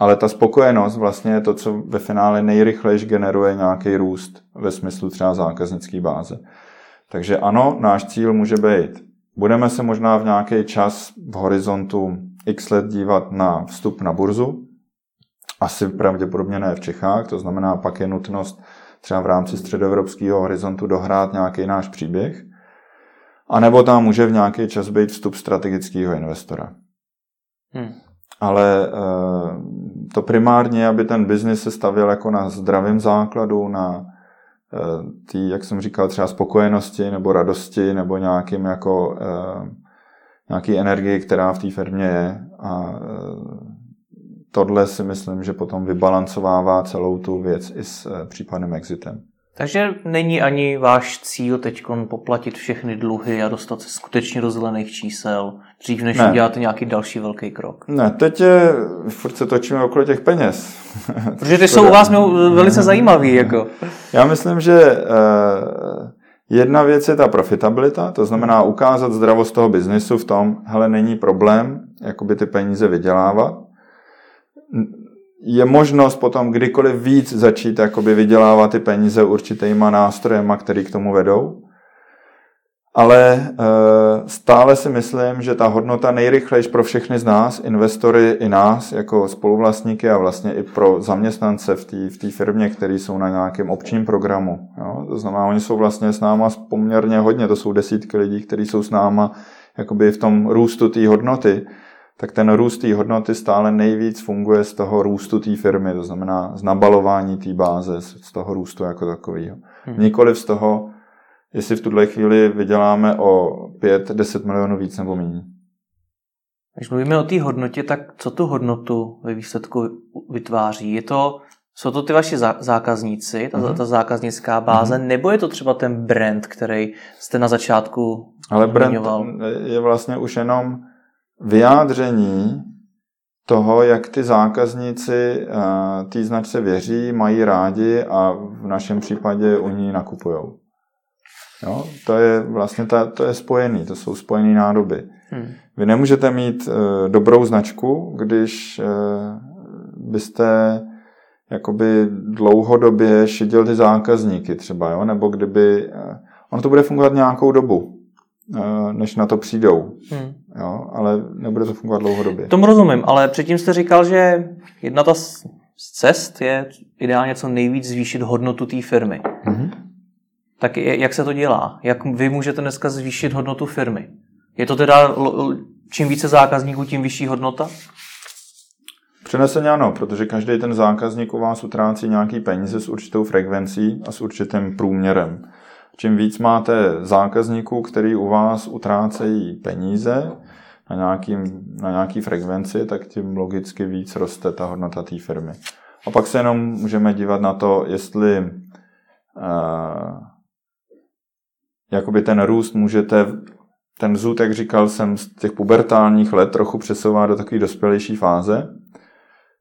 Ale ta spokojenost vlastně je to, co ve finále nejrychleji generuje nějaký růst ve smyslu třeba zákaznické báze. Takže ano, náš cíl může být. Budeme se možná v nějaký čas v horizontu x let dívat na vstup na burzu. Asi pravděpodobně ne v Čechách, to znamená, pak je nutnost třeba v rámci středoevropského horizontu dohrát nějaký náš příběh. A nebo tam může v nějaký čas být vstup strategického investora. Hmm. Ale eh, to primárně, aby ten biznis se stavěl jako na zdravém základu, na eh, tý, jak jsem říkal, třeba spokojenosti nebo radosti nebo nějakým jako eh, nějaký energii, která v té firmě je. A tohle si myslím, že potom vybalancovává celou tu věc i s případným exitem. Takže není ani váš cíl teď poplatit všechny dluhy a dostat se skutečně do zelených čísel, dřív než ne. uděláte nějaký další velký krok. Ne, teď je, furt se točíme okolo těch peněz. Protože ty jsou u vás velice zajímavý. Jako. Já myslím, že eh, jedna věc je ta profitabilita, to znamená ukázat zdravost toho biznisu v tom, hele, není problém jakoby ty peníze vydělávat je možnost potom kdykoliv víc začít jakoby vydělávat ty peníze určitýma nástrojema, který k tomu vedou. Ale e, stále si myslím, že ta hodnota nejrychlejš pro všechny z nás, investory i nás jako spoluvlastníky a vlastně i pro zaměstnance v té v firmě, kteří jsou na nějakém občním programu. Jo? To znamená, oni jsou vlastně s náma poměrně hodně, to jsou desítky lidí, kteří jsou s náma jakoby v tom růstu té hodnoty tak ten růst té hodnoty stále nejvíc funguje z toho růstu té firmy, to znamená z nabalování té báze, z toho růstu jako takového. Hmm. Nikoliv z toho, jestli v tuhle chvíli vyděláme o 5-10 milionů víc nebo méně. Když mluvíme o té hodnotě, tak co tu hodnotu ve výsledku vytváří? Je to, jsou to ty vaši zákazníci, ta, mm-hmm. ta zákaznická báze, mm-hmm. nebo je to třeba ten brand, který jste na začátku Ale brand je vlastně už jenom vyjádření toho, jak ty zákazníci eh, té značce věří, mají rádi a v našem případě u ní nakupují. Jo, to je vlastně ta, to je spojený, to jsou spojené nádoby. Hmm. Vy nemůžete mít uh, dobrou značku, když uh, byste jakoby dlouhodobě šidil ty zákazníky třeba, jo? nebo kdyby... Uh, ono to bude fungovat nějakou dobu. Eh, než na to přijdou. Hmm. Jo, ale nebude to fungovat dlouhodobě. Tomu rozumím, ale předtím jste říkal, že jedna ta z cest je ideálně co nejvíc zvýšit hodnotu té firmy. Hmm. Tak jak se to dělá? Jak vy můžete dneska zvýšit hodnotu firmy? Je to teda čím více zákazníků, tím vyšší hodnota? Přeneseně ano, protože každý ten zákazník u vás utrácí nějaký peníze s určitou frekvencí a s určitým průměrem. Čím víc máte zákazníků, který u vás utrácejí peníze na, nějakým, na nějaký frekvenci, tak tím logicky víc roste ta hodnota té firmy. A pak se jenom můžeme dívat na to, jestli uh, jakoby ten růst můžete, ten zůd, jak říkal jsem, z těch pubertálních let trochu přesouvat do takové dospělejší fáze.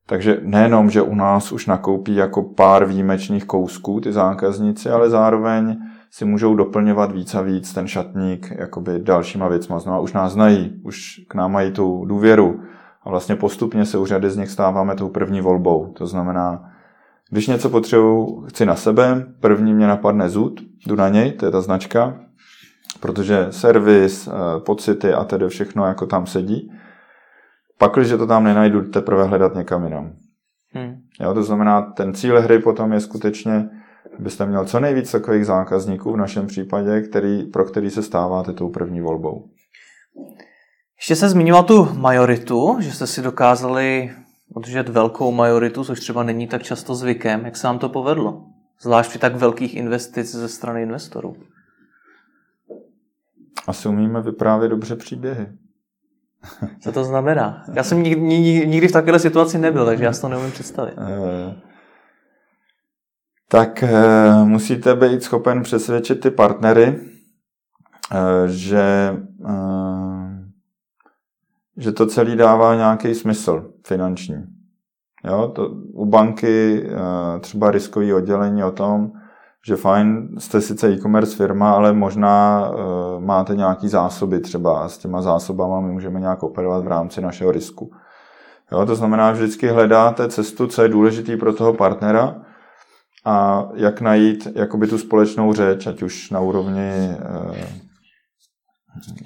Takže nejenom, že u nás už nakoupí jako pár výjimečných kousků ty zákazníci, ale zároveň si můžou doplňovat víc a víc ten šatník jakoby dalšíma věcma. Znamená, už nás znají, už k nám mají tu důvěru a vlastně postupně se u řady z nich stáváme tou první volbou. To znamená, když něco potřebuji, chci na sebe, první mě napadne zud, jdu na něj, to je ta značka, protože servis, eh, pocity a tedy všechno jako tam sedí. Pak, když to tam nenajdu, teprve hledat někam jinam. Hmm. Jo, to znamená, ten cíl hry potom je skutečně byste měl co nejvíc takových zákazníků v našem případě, který, pro který se stáváte tou první volbou. Ještě se zmiňoval tu majoritu, že jste si dokázali udržet velkou majoritu, což třeba není tak často zvykem. Jak se vám to povedlo? Zvlášť při tak velkých investic ze strany investorů. Asi umíme vyprávět dobře příběhy. Co to znamená? Já jsem nikdy, nikdy v takové situaci nebyl, takže já si to neumím představit. Eh, tak e, musíte být schopen přesvědčit ty partnery, e, že, e, že to celé dává nějaký smysl finanční. Jo, to, u banky e, třeba riskový oddělení o tom, že fajn, jste sice e-commerce firma, ale možná uh, máte nějaký zásoby třeba a s těma zásobama my můžeme nějak operovat v rámci našeho risku. Jo, to znamená, že vždycky hledáte cestu, co je důležitý pro toho partnera a jak najít jakoby tu společnou řeč, ať už na úrovni, uh,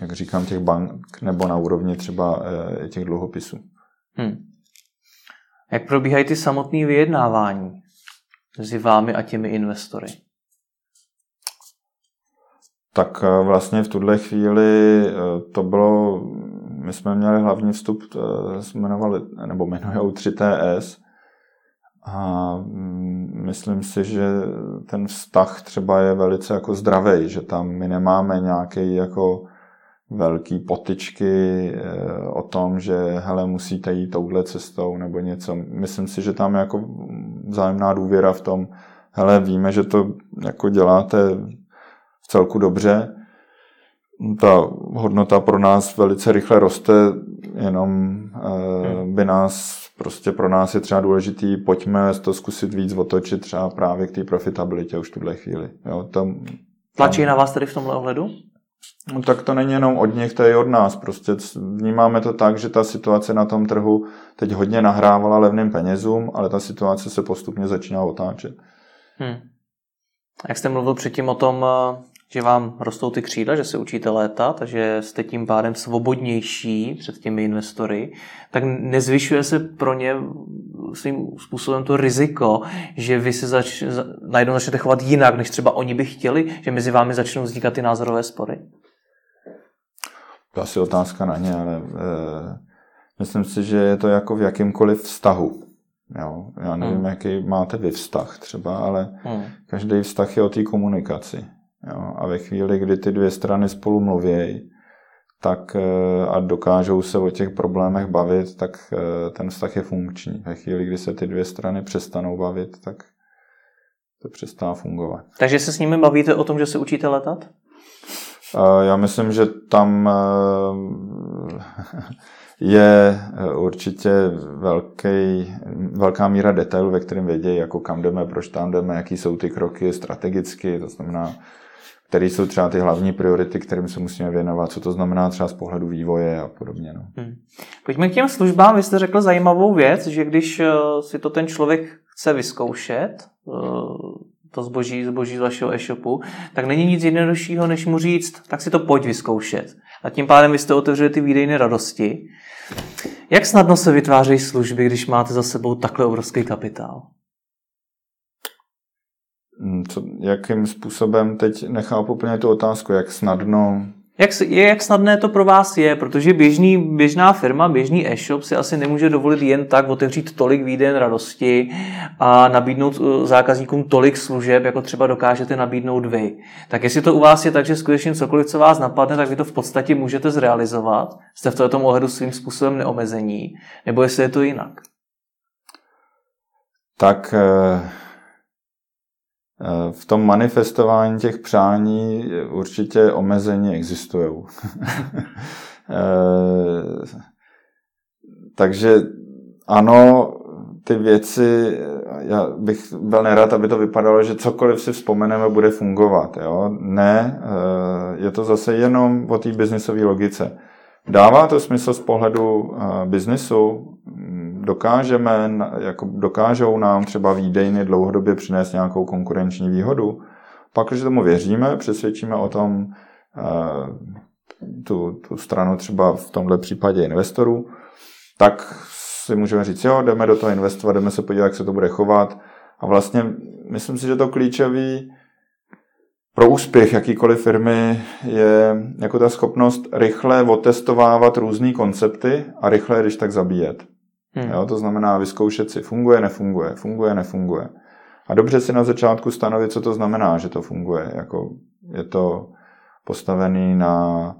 jak říkám, těch bank, nebo na úrovni třeba uh, těch dluhopisů. Hmm. Jak probíhají ty samotné vyjednávání mezi vámi a těmi investory? Tak eh, vlastně v tuhle chvíli eh, to bylo, my jsme měli hlavní vstup, eh, jsme jmenovali, nebo jmenujou 3TS a mm, myslím si, že ten vztah třeba je velice jako zdravý, že tam my nemáme nějaký jako velký potyčky o tom, že hele, musíte jít touhle cestou nebo něco. Myslím si, že tam je jako vzájemná důvěra v tom, hele, víme, že to jako děláte v celku dobře. Ta hodnota pro nás velice rychle roste, jenom hmm. by nás, prostě pro nás je třeba důležitý, pojďme to zkusit víc otočit třeba právě k té profitabilitě už v tuhle chvíli. Jo, tam, Tlačí tam... na vás tedy v tomhle ohledu? No, tak to není jenom od nich, to je od nás. Prostě vnímáme to tak, že ta situace na tom trhu teď hodně nahrávala levným penězům, ale ta situace se postupně začíná otáčet. Hmm. Jak jste mluvil předtím o tom, že vám rostou ty křídla, že se učíte létat a že jste tím pádem svobodnější před těmi investory, tak nezvyšuje se pro ně svým způsobem to riziko, že vy se zač, najednou začnete chovat jinak, než třeba oni by chtěli, že mezi vámi začnou vznikat ty názorové spory? To asi otázka na ně, ale e, myslím si, že je to jako v jakýmkoliv vztahu. Jo? Já nevím, hmm. jaký máte vy vztah třeba, ale hmm. každý vztah je o té komunikaci. Jo? A ve chvíli, kdy ty dvě strany spolu mluví, tak eh, a dokážou se o těch problémech bavit, tak eh, ten vztah je funkční. Ve chvíli, kdy se ty dvě strany přestanou bavit, tak to přestává fungovat. Takže se s nimi bavíte o tom, že se učíte letat? Eh, já myslím, že tam je určitě velký, velká míra detailu, ve kterém vědějí, jako kam jdeme, proč tam jdeme, jaký jsou ty kroky strategicky, to znamená, které jsou třeba ty hlavní priority, kterým se musíme věnovat, co to znamená třeba z pohledu vývoje a podobně. No. Hmm. Pojďme k těm službám. Vy jste řekl zajímavou věc, že když eh, si to ten člověk chce vyzkoušet, eh, to zboží, zboží z vašeho e-shopu, tak není nic jednoduššího, než mu říct, tak si to pojď vyzkoušet. A tím pádem vy jste otevřeli ty výdejny radosti. Jak snadno se vytvářejí služby, když máte za sebou takhle obrovský kapitál? Hmm, co, jakým způsobem, teď nechápu úplně tu otázku, jak snadno... Jak, jak snadné to pro vás je, protože běžný, běžná firma, běžný e-shop si asi nemůže dovolit jen tak otevřít tolik výden radosti a nabídnout uh, zákazníkům tolik služeb, jako třeba dokážete nabídnout vy. Tak jestli to u vás je tak, že skutečně cokoliv, co vás napadne, tak vy to v podstatě můžete zrealizovat, jste v tom ohledu svým způsobem neomezení, nebo jestli je to jinak? Tak... Uh v tom manifestování těch přání určitě omezení existují. Eh, takže ano, ty věci, já bych byl nerad, aby to vypadalo, že cokoliv si vzpomeneme, bude fungovat. Jo? Ne, eh, je to zase jenom o té biznisové logice. Dává to smysl z pohledu eh, biznisu? Dokážeme, jako dokážou nám třeba výdejny dlouhodobě přinést nějakou konkurenční výhodu, pak, když tomu věříme, přesvědčíme o tom eh, tu, tu stranu třeba v tomhle případě investorů, tak si můžeme říct, jo, jdeme do toho investovat, jdeme se podívat, jak se to bude chovat. A vlastně myslím si, že to klíčový pro úspěch jakýkoliv firmy je jako ta schopnost rychle otestovávat různé koncepty a rychle, když tak zabíjet. Hmm. Jo, to znamená vyzkoušet si, funguje, nefunguje, funguje, nefunguje. A dobře si na začátku stanovit, co to znamená, že to funguje. Jako je to postavený na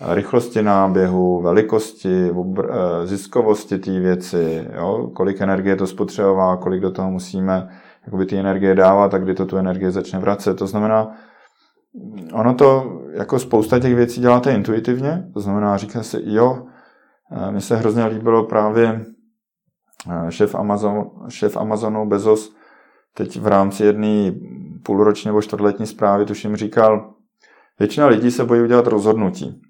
rychlosti náběhu, velikosti, eh, ziskovosti té věci, jo? kolik energie to spotřebová, kolik do toho musíme jakoby ty energie dávat a kdy to tu energie začne vracet. To znamená, ono to jako spousta těch věcí děláte intuitivně, to znamená, říká si, jo, mně se hrozně líbilo právě šéf, Amazon, šéf Amazonu Bezos teď v rámci jedné půlroční nebo čtvrtletní zprávy, tuším, říkal, většina lidí se bojí udělat rozhodnutí,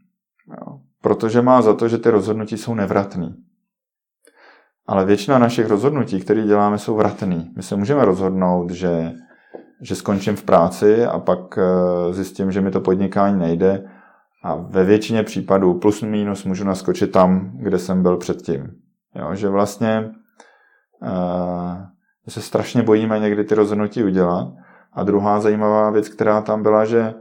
jo, protože má za to, že ty rozhodnutí jsou nevratný. Ale většina našich rozhodnutí, které děláme, jsou vratný. My se můžeme rozhodnout, že, že skončím v práci a pak eh, zjistím, že mi to podnikání nejde a ve většině případů plus minus můžu naskočit tam, kde jsem byl předtím. Jo, že vlastně uh, se strašně bojíme někdy ty rozhodnutí udělat. A druhá zajímavá věc, která tam byla, že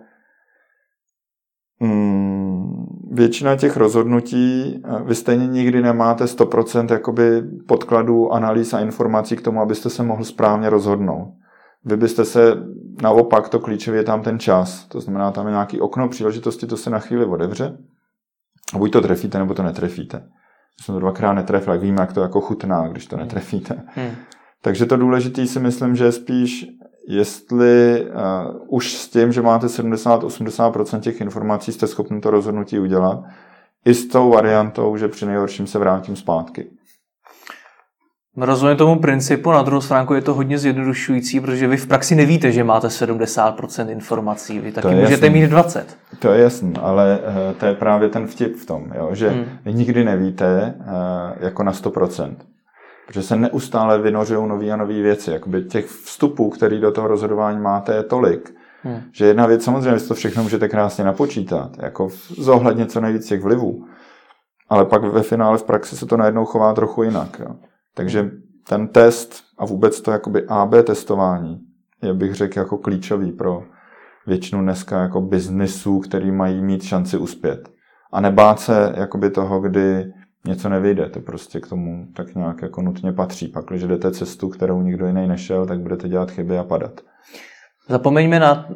mm, většina těch rozhodnutí, vy stejně nikdy nemáte 100% jakoby podkladů, analýz a informací k tomu, abyste se mohl správně rozhodnout. Vy byste se naopak, to klíčově je tam ten čas. To znamená, tam je nějaký okno příležitosti, to se na chvíli odevře. A buď to trefíte, nebo to netrefíte. Jsem to dvakrát netrefil, jak víme, jak to jako chutná, když to netrefíte. Hmm. Takže to důležité si myslím, že je spíš, jestli uh, už s tím, že máte 70-80% těch informací, jste schopni to rozhodnutí udělat, i s tou variantou, že při nejhorším se vrátím zpátky. Rozumím tomu principu, na druhou stránku je to hodně zjednodušující, protože vy v praxi nevíte, že máte 70% informací, vy taky můžete jasný. mít 20. To je jasný, ale uh, to je právě ten vtip v tom, jo, že hmm. nikdy nevíte uh, jako na 100%. Protože se neustále vynořují nové a nové věci. Jakoby těch vstupů, který do toho rozhodování máte, je tolik, hmm. že jedna věc, samozřejmě, že to všechno můžete krásně napočítat, jako zohlednit co nejvíc těch vlivů, ale pak ve finále v praxi se to najednou chová trochu jinak. Jo. Takže ten test a vůbec to jakoby AB testování je, bych řekl, jako klíčový pro většinu dneska jako biznisů, který mají mít šanci uspět. A nebát se jakoby toho, kdy něco nevyjde, to prostě k tomu tak nějak jako nutně patří. Pak, když jdete cestu, kterou nikdo jiný nešel, tak budete dělat chyby a padat. Zapomeňme na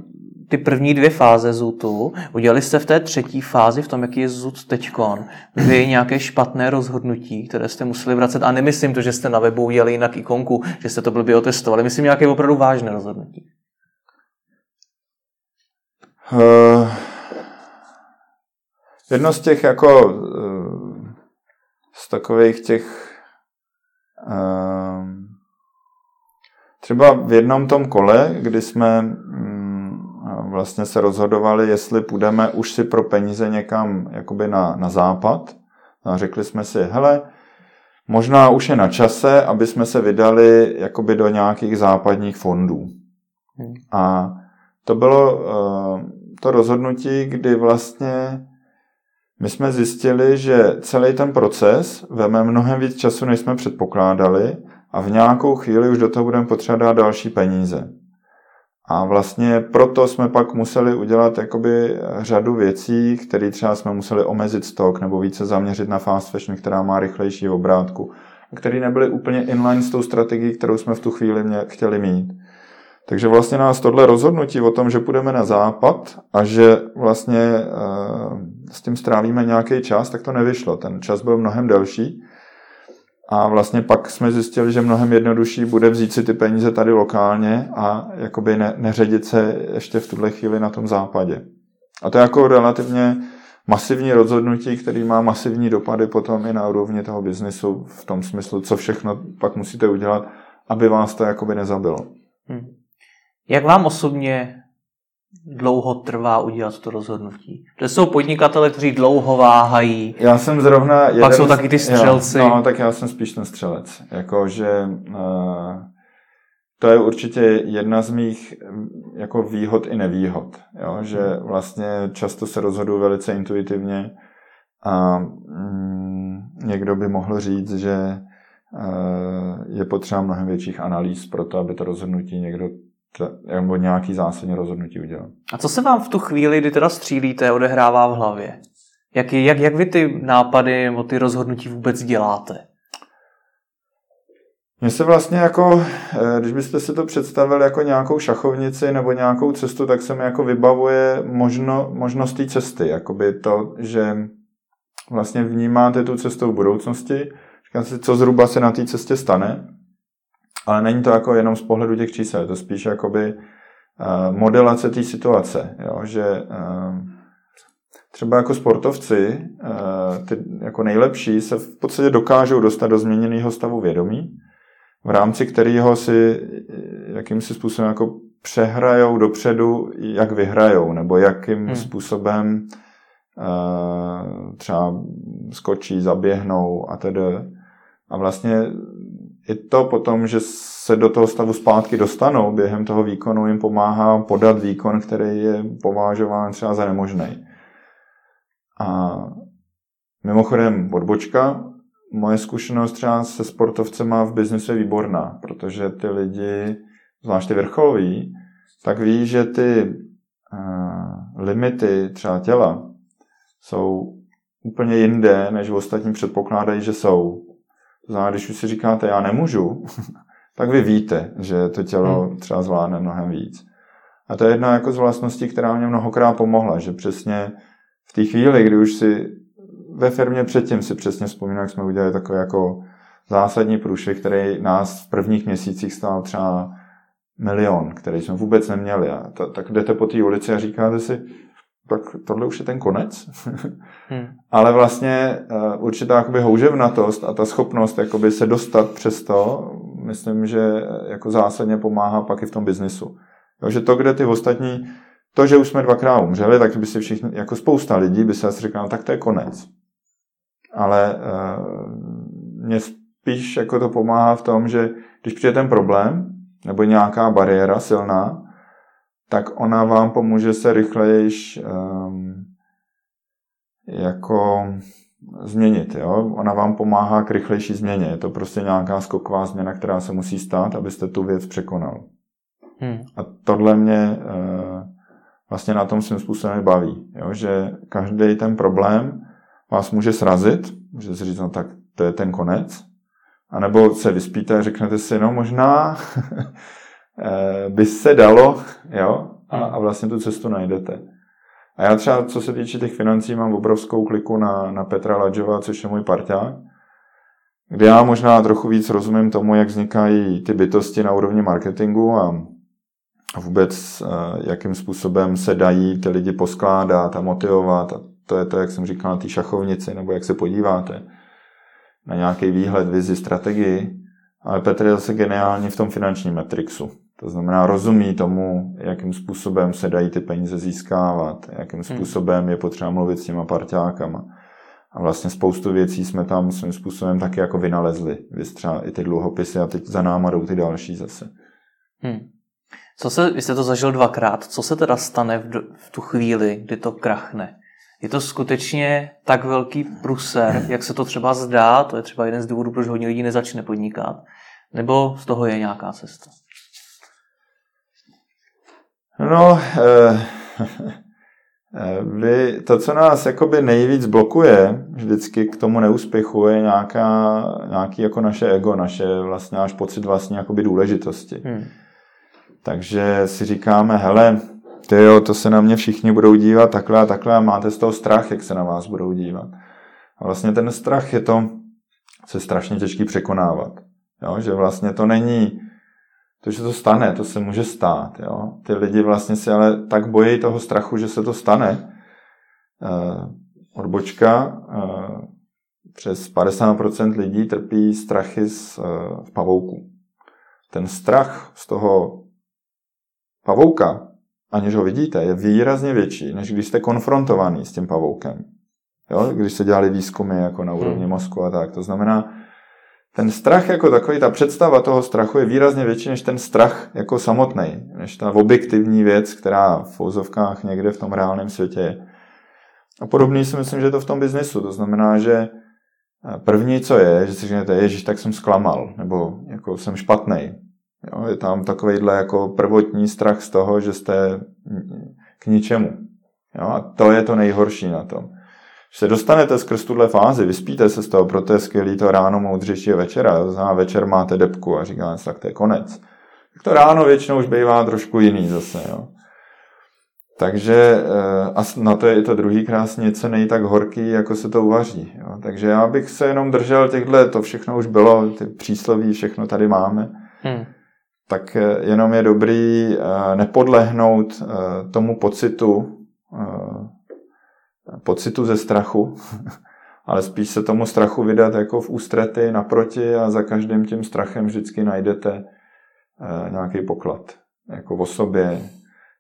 ty první dvě fáze ZUTu. Udělali jste v té třetí fázi, v tom, jaký je ZUT teďkon, vy nějaké špatné rozhodnutí, které jste museli vracet. A nemyslím to, že jste na webu udělali jinak ikonku, že jste to blbě otestovali. Myslím nějaké opravdu vážné rozhodnutí. Uh, jedno z těch jako uh, z takových těch uh, třeba v jednom tom kole, kdy jsme vlastně se rozhodovali, jestli půjdeme už si pro peníze někam jakoby na, na západ. A řekli jsme si, hele, možná už je na čase, aby jsme se vydali jakoby do nějakých západních fondů. Hmm. A to bylo uh, to rozhodnutí, kdy vlastně my jsme zjistili, že celý ten proces veme mnohem víc času, než jsme předpokládali a v nějakou chvíli už do toho budeme potřebovat dát další peníze. A vlastně proto jsme pak museli udělat jakoby řadu věcí, které třeba jsme museli omezit stok nebo více zaměřit na fast fashion, která má rychlejší obrátku, které nebyly úplně inline s tou strategií, kterou jsme v tu chvíli mě, chtěli mít. Takže vlastně nás tohle rozhodnutí o tom, že půjdeme na západ a že vlastně e, s tím strávíme nějaký čas, tak to nevyšlo. Ten čas byl mnohem delší. A vlastně pak jsme zjistili, že mnohem jednodušší bude vzít si ty peníze tady lokálně a jakoby ne, neředit se ještě v tuhle chvíli na tom západě. A to je jako relativně masivní rozhodnutí, který má masivní dopady potom i na úrovni toho biznisu v tom smyslu, co všechno pak musíte udělat, aby vás to jakoby nezabilo. Hmm. Jak vám osobně dlouho trvá udělat to rozhodnutí? To jsou podnikatele, kteří dlouho váhají. Já jsem zrovna... Jeden Pak jsou taky ty střelci. Já, no, tak já jsem spíš ten střelec. Jakože uh, to je určitě jedna z mých jako výhod i nevýhod. Jo? Že vlastně často se rozhoduju velice intuitivně a mm, někdo by mohl říct, že uh, je potřeba mnohem větších analýz pro to, aby to rozhodnutí někdo nebo nějaký zásadní rozhodnutí udělat. A co se vám v tu chvíli, kdy teda střílíte, odehrává v hlavě? Jak, jak, jak vy ty nápady nebo ty rozhodnutí vůbec děláte? Mně se vlastně jako, eh, když byste si to představili jako nějakou šachovnici nebo nějakou cestu, tak se mi jako vybavuje možno, možnost té cesty. Jakoby to, že vlastně vnímáte tu cestu v budoucnosti, říkám si, co zhruba se na té cestě stane ale není to jako jenom z pohledu těch čísel, je to spíš jakoby uh, modelace té situace, jo? že uh, třeba jako sportovci, uh, ty jako nejlepší, se v podstatě dokážou dostat do změněného stavu vědomí, v rámci kterého si jakýmsi způsobem jako přehrajou dopředu, jak vyhrajou, nebo jakým hmm. způsobem třeba skočí, zaběhnou a tedy. A vlastně i to potom, že se do toho stavu zpátky dostanou během toho výkonu, jim pomáhá podat výkon, který je považován třeba za nemožný. A mimochodem odbočka, moje zkušenost třeba se sportovcema v biznesu je výborná, protože ty lidi, zvlášť ty vrcholoví, tak ví, že ty uh, limity třeba těla jsou úplně jinde, než ostatní předpokládají, že jsou. Znamená, když už si říkáte, já nemůžu, tak vy víte, že to tělo hmm. třeba zvládne mnohem víc. A to je jedna jako z vlastností, která mě mnohokrát pomohla, že přesně v té chvíli, kdy už si ve firmě předtím si přesně vzpomínám, jak jsme udělali takový jako zásadní průšvih, který nás v prvních měsících stál třeba milion, který jsme vůbec neměli. A to, tak jdete po té ulici a říkáte si, tak tohle už je ten konec. hmm. Ale vlastně uh, určitá jakoby houževnatost a ta schopnost jakoby se dostat přes to, myslím, že jako zásadně pomáhá pak i v tom biznisu. Jo, že to, kde ty ostatní, to, že už jsme dvakrát umřeli, tak by si všichni, jako spousta lidí by se asi říkal, no, tak to je konec. Ale uh, mě spíš jako to pomáhá v tom, že když přijde ten problém, nebo nějaká bariéra silná, tak ona vám pomůže se rychleji um, jako změnit. Jo? Ona vám pomáhá k rychlejší změně. Je to prostě nějaká skoková změna, která se musí stát, abyste tu věc překonal. Hmm. A tohle mě uh, vlastně na tom svým způsobem baví. Jo? Že každý ten problém vás může srazit, může si říct, no tak to je ten konec, a nebo se vyspíte a řeknete si, no možná by se dalo, jo, a, hmm. a vlastně tu cestu najdete. A já třeba, co se týče těch financí, mám obrovskou kliku na, na Petra Ladžova, což je můj parťák, kde já možná trochu víc rozumím tomu, jak vznikají ty bytosti na úrovni marketingu a, a vůbec, eh, jakým způsobem se dají ty lidi poskládat a motivovat. A to je to, jak jsem říkal, na té šachovnici, nebo jak se podíváte na nějaký výhled, vizi, strategii. Ale Petr je zase geniální v tom finančním matrixu. To znamená, rozumí tomu, jakým způsobem se dají ty peníze získávat, jakým hmm. způsobem je potřeba mluvit s těma parťákama. A vlastně spoustu věcí jsme tam svým způsobem taky jako vynalezli. Vy třeba i ty dluhopisy a teď za náma jdou ty další zase. Hmm. Co se, vy jste to zažil dvakrát, co se teda stane v, v tu chvíli, kdy to krachne? Je to skutečně tak velký pruser, jak se to třeba zdá? To je třeba jeden z důvodů, proč hodně lidí nezačne podnikat. Nebo z toho je nějaká cesta? No, eh, eh, vy, to, co nás jakoby nejvíc blokuje vždycky k tomu neúspěchu, je nějaká, nějaký jako naše ego, naše vlastně náš pocit vlastní jakoby důležitosti. Hmm. Takže si říkáme, hele, ty jo, to se na mě všichni budou dívat takhle a takhle a máte z toho strach, jak se na vás budou dívat. A vlastně ten strach je to, co je strašně těžký překonávat. Jo? Že vlastně to není to, že to stane, to se může stát. Jo? Ty lidi vlastně si ale tak bojí toho strachu, že se to stane. Uh, odbočka, uh, přes 50% lidí trpí strachy z uh, pavouku. Ten strach z toho pavouka, aniž ho vidíte, je výrazně větší, než když jste konfrontovaný s tím pavoukem. Jo? Když se dělali výzkumy jako na úrovni hmm. mozku a tak. To znamená, ten strach jako takový, ta představa toho strachu je výrazně větší než ten strach jako samotný, než ta objektivní věc, která v fouzovkách někde v tom reálném světě je. A podobný si myslím, že je to v tom biznesu. To znamená, že první, co je, že si řeknete, ježiš, tak jsem zklamal, nebo jako jsem špatný. Je tam takovýhle jako prvotní strach z toho, že jste k ničemu. Jo, a to je to nejhorší na tom. Když se dostanete skrz tuhle fázi, vyspíte se z toho, proto je skvělý to ráno moudřejší večera, to znamená večer máte depku a říká se, tak to je konec. Tak to ráno většinou už bývá trošku jiný zase. Jo. Takže eh, a na to je i to druhý krásně, něco nej tak horký, jako se to uvaří. Jo. Takže já bych se jenom držel těchto, to všechno už bylo, ty přísloví, všechno tady máme. hmm. tak jenom je dobrý nepodlehnout tomu pocitu, pocitu ze strachu, ale spíš se tomu strachu vydat jako v ústrety naproti a za každým tím strachem vždycky najdete nějaký poklad. Jako v sobě,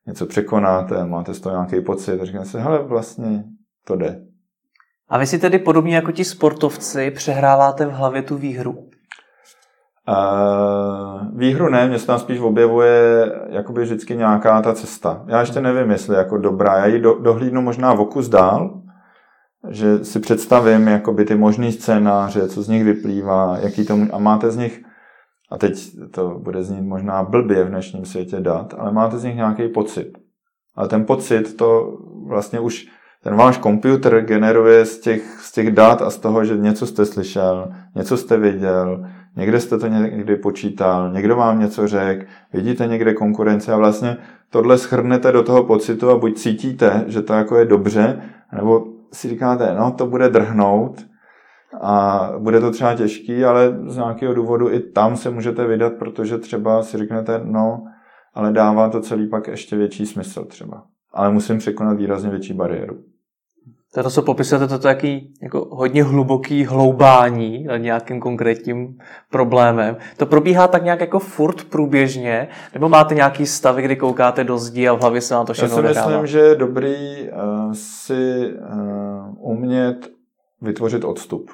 něco překonáte, máte z toho nějaký pocit říkáte si, hele, vlastně to jde. A vy si tedy podobně jako ti sportovci přehráváte v hlavě tu výhru? Výhru ne, mě se tam spíš objevuje jakoby vždycky nějaká ta cesta. Já ještě nevím, jestli jako dobrá. Já ji do, dohlídnu možná v okus dál, že si představím jakoby ty možný scénáře, co z nich vyplývá, jaký to, a máte z nich, a teď to bude znít možná blbě v dnešním světě dát, ale máte z nich nějaký pocit. Ale ten pocit to vlastně už ten váš počítač generuje z těch, z těch dat a z toho, že něco jste slyšel, něco jste viděl, někde jste to někdy počítal, někdo vám něco řekl, vidíte někde konkurence a vlastně tohle schrnete do toho pocitu a buď cítíte, že to jako je dobře, nebo si říkáte, no to bude drhnout a bude to třeba těžký, ale z nějakého důvodu i tam se můžete vydat, protože třeba si řeknete, no, ale dává to celý pak ještě větší smysl třeba. Ale musím překonat výrazně větší bariéru. To, to co popisujete, to je taký jako hodně hluboký hloubání nad nějakým konkrétním problémem. To probíhá tak nějak jako furt průběžně, nebo máte nějaký stavy, kdy koukáte do zdi a v hlavě se vám to všechno Já si myslím, že je dobrý uh, si uh, umět vytvořit odstup.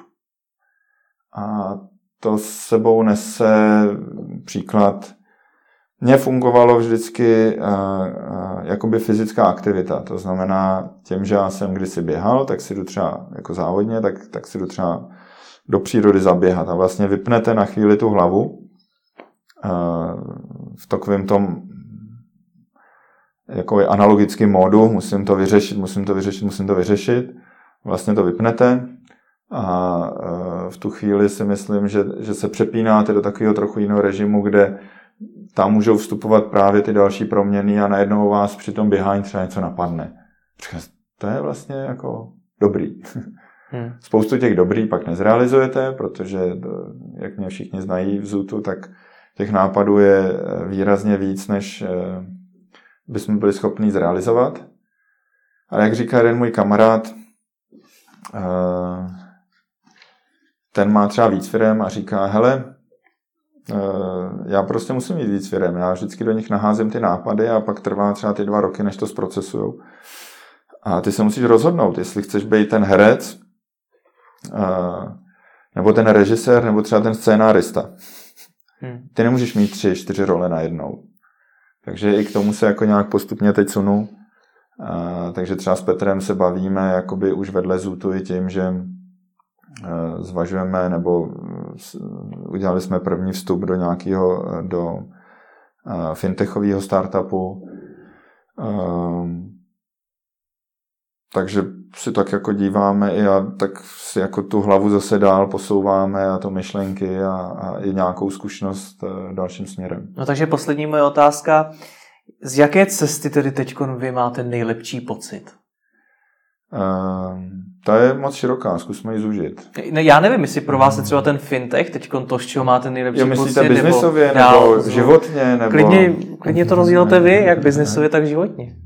A to s sebou nese příklad mně fungovalo vždycky uh, uh, jakoby fyzická aktivita. To znamená, tím, že já jsem kdysi běhal, tak si jdu třeba jako závodně, tak, tak si jdu třeba do přírody zaběhat a vlastně vypnete na chvíli tu hlavu uh, v takovém tom jako analogický módu, musím to vyřešit, musím to vyřešit, musím to vyřešit. Vlastně to vypnete a v tu chvíli si myslím, že, že se přepínáte do takového trochu jiného režimu, kde tam můžou vstupovat právě ty další proměny a najednou vás při tom běhání třeba něco napadne. To je vlastně jako dobrý. Hmm. Spoustu těch dobrý pak nezrealizujete, protože jak mě všichni znají v Zutu, tak těch nápadů je eh, výrazně víc, než eh, bychom byli schopni zrealizovat. Ale jak říká jeden můj kamarád, eh, ten má třeba víc firm a říká, hele, Eh, já prostě musím mít víc firm. Já vždycky do nich naházím ty nápady a pak trvá třeba ty dva roky, než to zprocesujou. A ty se musíš rozhodnout, jestli chceš být ten herec, eh, nebo ten režisér, nebo třeba ten scénárista. Hmm. Ty nemůžeš mít tři, čtyři role najednou. Takže i k tomu se jako nějak postupně teď sunu. A, takže třeba s Petrem se bavíme jakoby už vedle Zutu i tím, že Eh, zvažujeme nebo eh, udělali jsme první vstup do nějakého eh, do fintechového startupu. Takže si tak jako díváme i a tak si jako tu hlavu zase dál posouváme a to myšlenky a, a i nějakou zkušenost dalším směrem. No takže poslední moje otázka. Z jaké cesty tedy teď vy máte nejlepší pocit? Uh, ta je moc široká, zkusme ji zúžit. Ne, já nevím, jestli pro vás je třeba ten fintech, teď to, z čeho máte nejlepší jo, myslíte pocit, biznisově, nebo, nebo dál, životně, nebo... Klidně, klidně to rozdělte vy, jak biznisově, tak životně.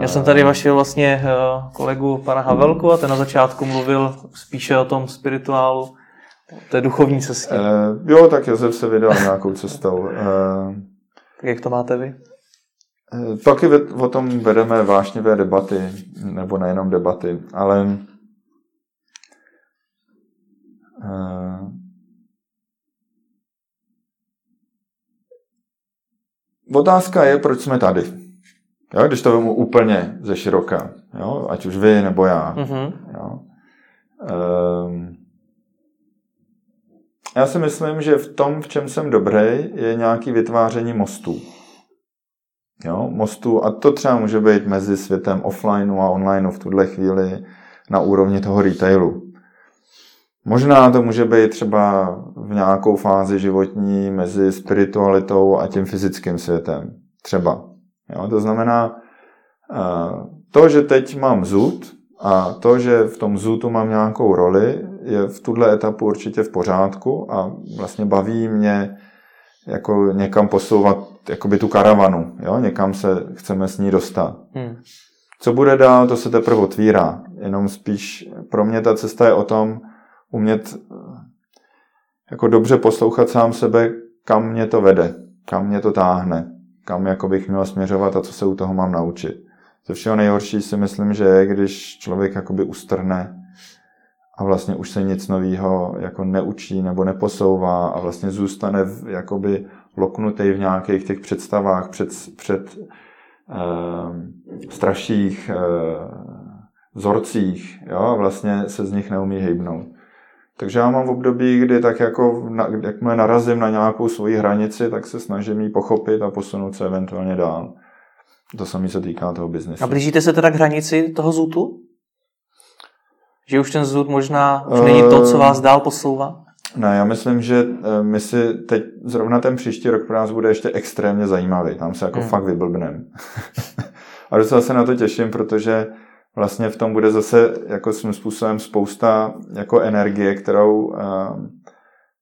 Já jsem tady vašel vlastně eh, kolegu pana Havelku a ten na začátku mluvil spíše o tom spirituálu, té duchovní cestě. Uh, jo, tak Josef se vydal nějakou cestou. Tak jak to máte vy? Taky o tom vedeme vášnivé debaty, nebo nejenom debaty, ale uh, otázka je, proč jsme tady. Jo, když to vemu úplně ze široka, jo, ať už vy nebo já. Mm-hmm. Jo. Uh, já si myslím, že v tom, v čem jsem dobrý, je nějaký vytváření mostů jo, mostu a to třeba může být mezi světem offlineu a onlineu v tuhle chvíli na úrovni toho retailu. Možná to může být třeba v nějakou fázi životní mezi spiritualitou a tím fyzickým světem. Třeba. Jo, to znamená, eh, to, že teď mám zud a to, že v tom zutu mám nějakou roli, je v tuhle etapu určitě v pořádku a vlastně baví mě jako někam posouvat jakoby tu karavanu, jo? někam se chceme s ní dostat. Hmm. Co bude dál, to se teprve otvírá. Jenom spíš pro mě ta cesta je o tom umět jako dobře poslouchat sám sebe, kam mě to vede, kam mě to táhne, kam jako bych měl směřovat a co se u toho mám naučit. Ze všeho nejhorší si myslím, že je, když člověk jakoby ustrne a vlastně už se nic nového jako neučí nebo neposouvá a vlastně zůstane v, jakoby loknutý v nějakých těch představách před, před eh, straších eh, vzorcích jo, a vlastně se z nich neumí hejbnout. Takže já mám v období, kdy tak jako, jakmile narazím na nějakou svoji hranici, tak se snažím ji pochopit a posunout se eventuálně dál. To samé se týká toho biznesu. A blížíte se teda k hranici toho zůtu? Že už ten zůd možná už není to, co vás dál posouvá? Ne, já myslím, že eh, my si teď, zrovna ten příští rok pro nás bude ještě extrémně zajímavý. Tam se jako hmm. fakt vyblbnem. a docela se na to těším, protože vlastně v tom bude zase jako svým způsobem spousta jako energie, kterou uh,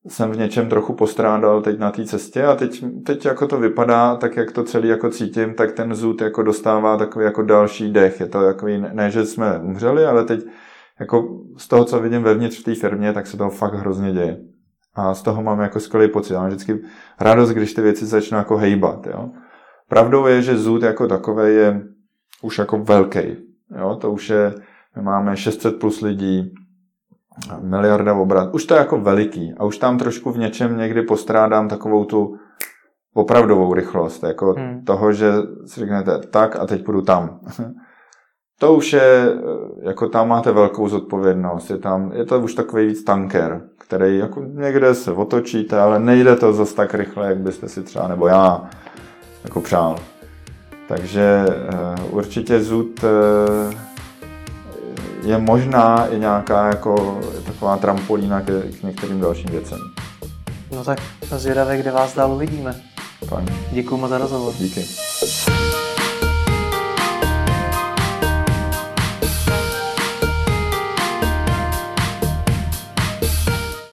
jsem v něčem trochu postrádal teď na té cestě a teď, teď jako to vypadá, tak jak to celý jako cítím, tak ten zůd jako dostává takový jako další dech. Je to takový, ne, že jsme umřeli, ale teď jako z toho, co vidím vevnitř v té firmě, tak se toho fakt hrozně děje. A z toho mám jako skvělý pocit. Já mám vždycky radost, když ty věci začnou jako hejbat. Jo. Pravdou je, že zůd jako takový je už jako velký. Jo. To už je, my máme 600 plus lidí, miliarda obrat. Už to je jako veliký. A už tam trošku v něčem někdy postrádám takovou tu opravdovou rychlost. Jako hmm. toho, že si řeknete tak a teď půjdu tam. to už je, jako tam máte velkou zodpovědnost, je, tam, je to už takový víc tanker, který jako někde se otočíte, ale nejde to zase tak rychle, jak byste si třeba, nebo já, jako přál. Takže uh, určitě zud uh, je možná i nějaká jako taková trampolína k, k některým dalším věcem. No tak zvědavé, kde vás dál uvidíme. Fajn. Děkuji moc za rozhovor. Díky.